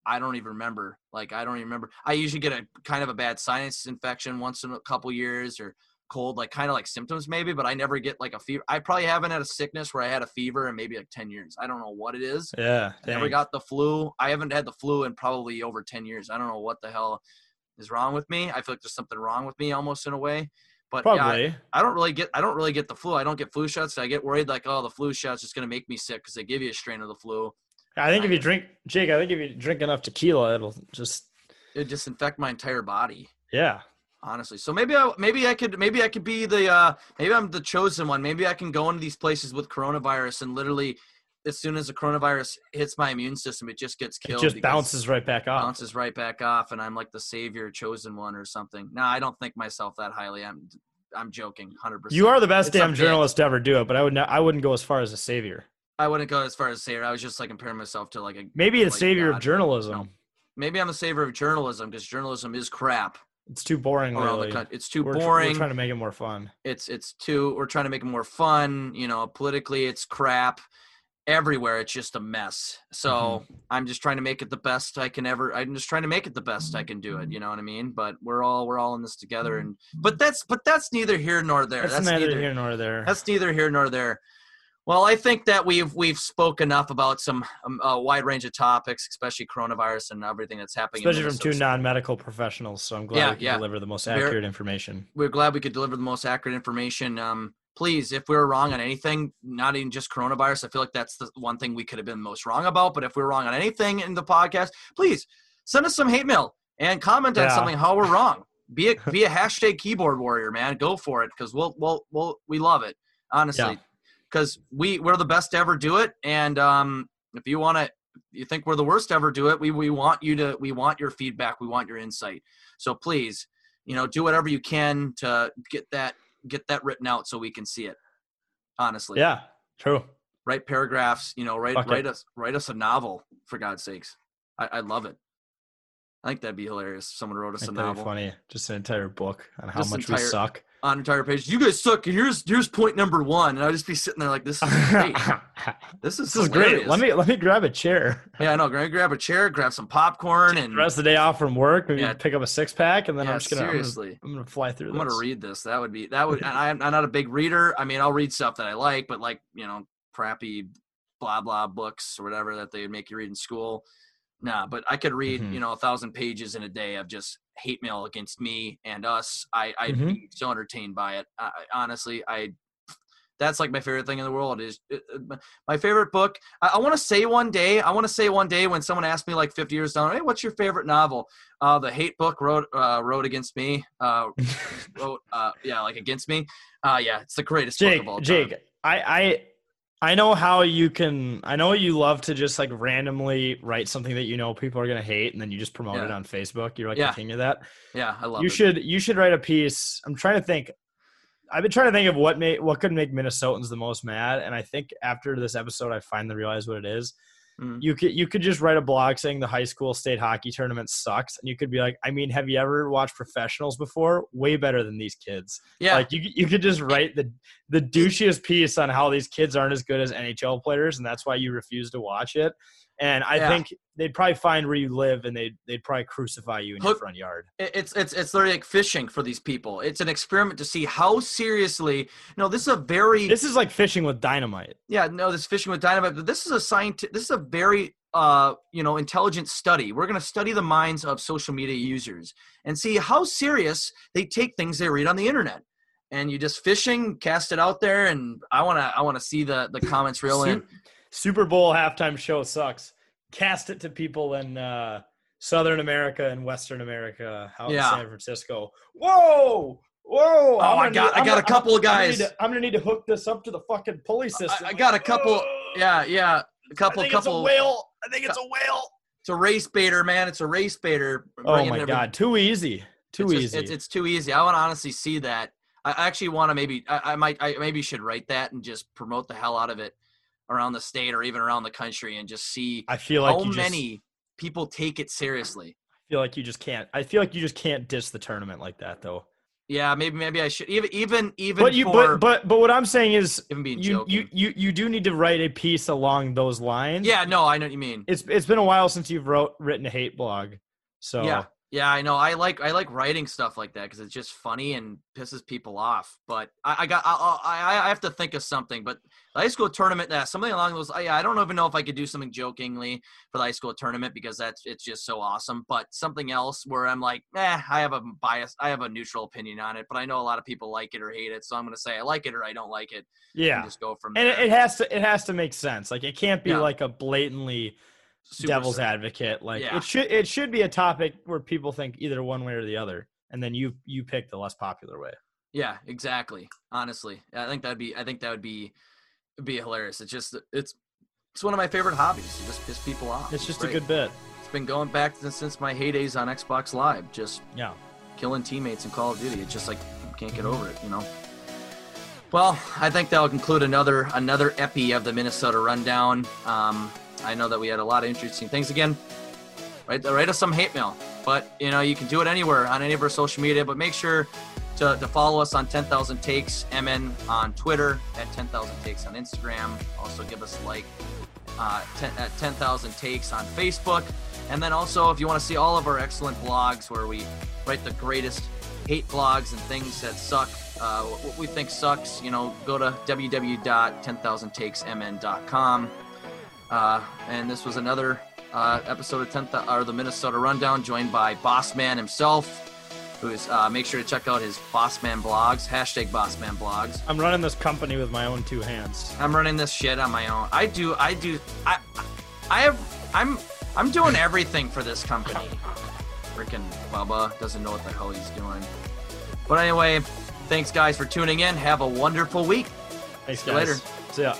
i don't even remember. Like i don't even remember. I usually get a kind of a bad sinus infection once in a couple years or cold like kind of like symptoms maybe but i never get like a fever i probably haven't had a sickness where i had a fever in maybe like 10 years i don't know what it is Yeah, I never got the flu i haven't had the flu in probably over 10 years i don't know what the hell is wrong with me i feel like there's something wrong with me almost in a way but yeah, I- probably. I don't really get I don't really get the flu. I don't get flu shots. I get worried like, oh, the flu shot's just gonna make me sick because they give you a strain of the flu. I think if you drink, Jake, I think if you drink enough tequila, it'll just It disinfect my entire body, yeah. Honestly. So maybe I maybe I could maybe I could be the uh maybe I'm the chosen one. Maybe I can go into these places with coronavirus and literally as soon as the coronavirus hits my immune system, it just gets killed. It just bounces right back off. bounces right back off and I'm like the savior chosen one or something. No, I don't think myself that highly. I'm I'm joking, hundred percent. You are the best It's damn journalist to ever do it, but I would not, I wouldn't go as far as a savior. I wouldn't go as far as savior. I was just like comparing myself to like a Maybe a like savior God. of journalism. No. maybe I'm a savior of journalism because journalism is crap It's too boring. around the country. It's too We're, boring. we're trying to make it more fun. it's it's too. We're trying to make it more fun. You know, politically, it's crap. Everywhere, it's just a mess. So Mm-hmm. I'm just trying to make it the best I can ever. I'm just trying to make it the best I can do it. You know what I mean? But we're all we're all in this together. And but that's but that's neither here nor there. That's, That's, neither neither here nor there. That's neither here nor there. Well, I think that we've we've spoke enough about some um, a wide range of topics, especially coronavirus and everything that's happening. Especially from two non-medical professionals, so I'm glad Yeah, we can yeah. deliver the most accurate information. We're glad we could deliver the most accurate information. Um, please, if we are wrong on anything, not even just coronavirus, I feel like that's the one thing we could have been most wrong about. But if we're wrong on anything in the podcast, please send us some hate mail and comment on something how we're wrong. Be a be a hashtag keyboard warrior, man. Go for it because we'll we'll we'll we love it honestly. Because we we're the best to ever do it, and um, if you want to, you think we're the worst to ever do it, we we want you to we want your feedback, we want your insight. So please, you know, do whatever you can to get that get that written out so we can see it. Honestly, Yeah, true. write paragraphs. You know, write write us write us a novel for God's sakes. I, I love it. I think that'd be hilarious. If someone wrote us a think that'd be novel. funny. Just an entire book on how Just much entire- we suck. On entire page. You guys suck. and Here's here's point number one, and I'd just be sitting there like, this is great. This is this is great. Let me let me grab a chair. Yeah, I know. Grab grab a chair, grab some popcorn, and The rest of the day off from work, maybe Yeah. pick up a six pack, and then Yeah, I'm just gonna I'm gonna- I'm gonna, fly through this. I'm gonna read this. That would be that would. and I'm, I'm not a big reader. I mean, I'll read stuff that I like, but like you know, crappy blah blah books or whatever that they make you read in school. Nah, but I could read Mhm. you know a thousand pages in a day of just hate mail against me and us, I I'd Mhm. be so entertained by it. I, honestly, I that's like my favorite thing in the world is uh, uh, my favorite book. I, I want to say one day, I want to say one day when someone asks me like 50 years down, hey, what's your favorite novel? Uh, the hate book wrote uh, wrote against me. Uh, wrote uh, yeah, like against me. Uh, yeah, it's the greatest book Jake, of all time. Jake, I, I, I know how you can. I know you love to just like randomly write something that you know people are gonna hate, and then you just promote it on Facebook. You're like Yeah. the king of that. Yeah, I love You it. should, you should write a piece. I'm trying to think. I've been trying to think of what may, what could make Minnesotans the most mad, and I think after this episode, I finally realized what it is. Mm. You could you could just write a blog saying the high school state hockey tournament sucks, and you could be like, I mean, have you ever watched professionals before? Way better than these kids. Yeah, Like you, you could just write the the douchiest piece on how these kids aren't as good as NHL players, and that's why you refuse to watch it. And I Yeah. think they'd probably find where you live, and they'd they'd probably crucify you in your front yard. It- it's it's it's literally like fishing for these people. It's an experiment to see how seriously. No, this is a very This is like fishing with dynamite. yeah. No, this fishing with dynamite. But this is a scientific. This is a very uh you know intelligent study. We're going to study the minds of social media users and see how serious they take things they read on the internet. And you just fishing, cast it out there, and I wanna I wanna see the the comments reel in. Su- Super Bowl halftime show sucks. Cast it to people in uh, Southern America and Western America, out Yeah. in San Francisco. Whoa, whoa! Oh, I got- need- I got I'm a couple of I'm gonna guys. to- I'm gonna need to hook this up to the fucking pulley system. I, I got a couple. Whoa! Yeah, yeah, a couple think it's a whale. I think it's a whale. It's a race baiter, man. It's a race baiter. Oh my every- god, too easy. Too it's just- easy. it's, it's too easy. I want to honestly see that. I I actually want to maybe I, I might I maybe should write that and just promote the hell out of it around the state or even around the country and just see I feel like how you just, many people take it seriously. I feel like you just can't. I feel like you just can't diss the tournament like that though. Yeah, maybe maybe I should even even even But you, for but but but what I'm saying is, even being you joking. you you you do need to write a piece along those lines. yeah, no, I know what you mean. it's it's been a while since you've wrote written a hate blog, so Yeah. Yeah, I know. I like I like writing stuff like that because it's just funny and pisses people off. But I, I got I, I I have to think of something. But the high school tournament, yeah, something along those. Yeah, I don't even know if I could do something jokingly for the high school tournament because that's it's just so awesome. But something else where I'm like, eh, I have a bias, I have a neutral opinion on it. But I know a lot of people like it or hate it, so I'm gonna say I like it or I don't like it. and yeah, just go from and there. it, it has to it has to make sense. Like it can't be Yeah. like a blatantly devil's advocate. Like Yeah. it should it should be a topic where people think either one way or the other, and then you you pick the less popular way. Yeah, exactly. Honestly, I think that'd be. I think that would be be hilarious. It's just it's it's one of my favorite hobbies. to just piss people off. It's just a good bit. It's been going back since, since my heydays on Xbox Live. Just Yeah. killing teammates in Call of Duty. It's just like can't get over it. You know. Well, I think that'll conclude another another epi of the Minnesota Rundown. Um, I know that we had a lot of interesting things again. Write write us some hate mail, but you know you can do it anywhere on any of our social media. But make sure to, to follow us on 10,000 Takes MN on Twitter at 10,000 Takes on Instagram. Also give us a like uh, 10, at 10,000 Takes on Facebook. And then also, if you want to see all of our excellent blogs where we write the greatest hate blogs and things that suck, uh, what we think sucks, you know, go to www.10000takesmn.com. Uh, and this was another uh, episode of 10th, or the Minnesota Rundown, joined by Bossman himself, who is, uh, make sure to check out his Bossman blogs, hashtag Bossman blogs. I'm running this company with my own two hands. I'm running this shit on my own. I do. I do. I. I have. I'm. I'm doing everything for this company. Freaking Bubba doesn't know what the hell he's doing. But anyway, thanks guys for tuning in. Have a wonderful week. Thanks, guys. later. See ya.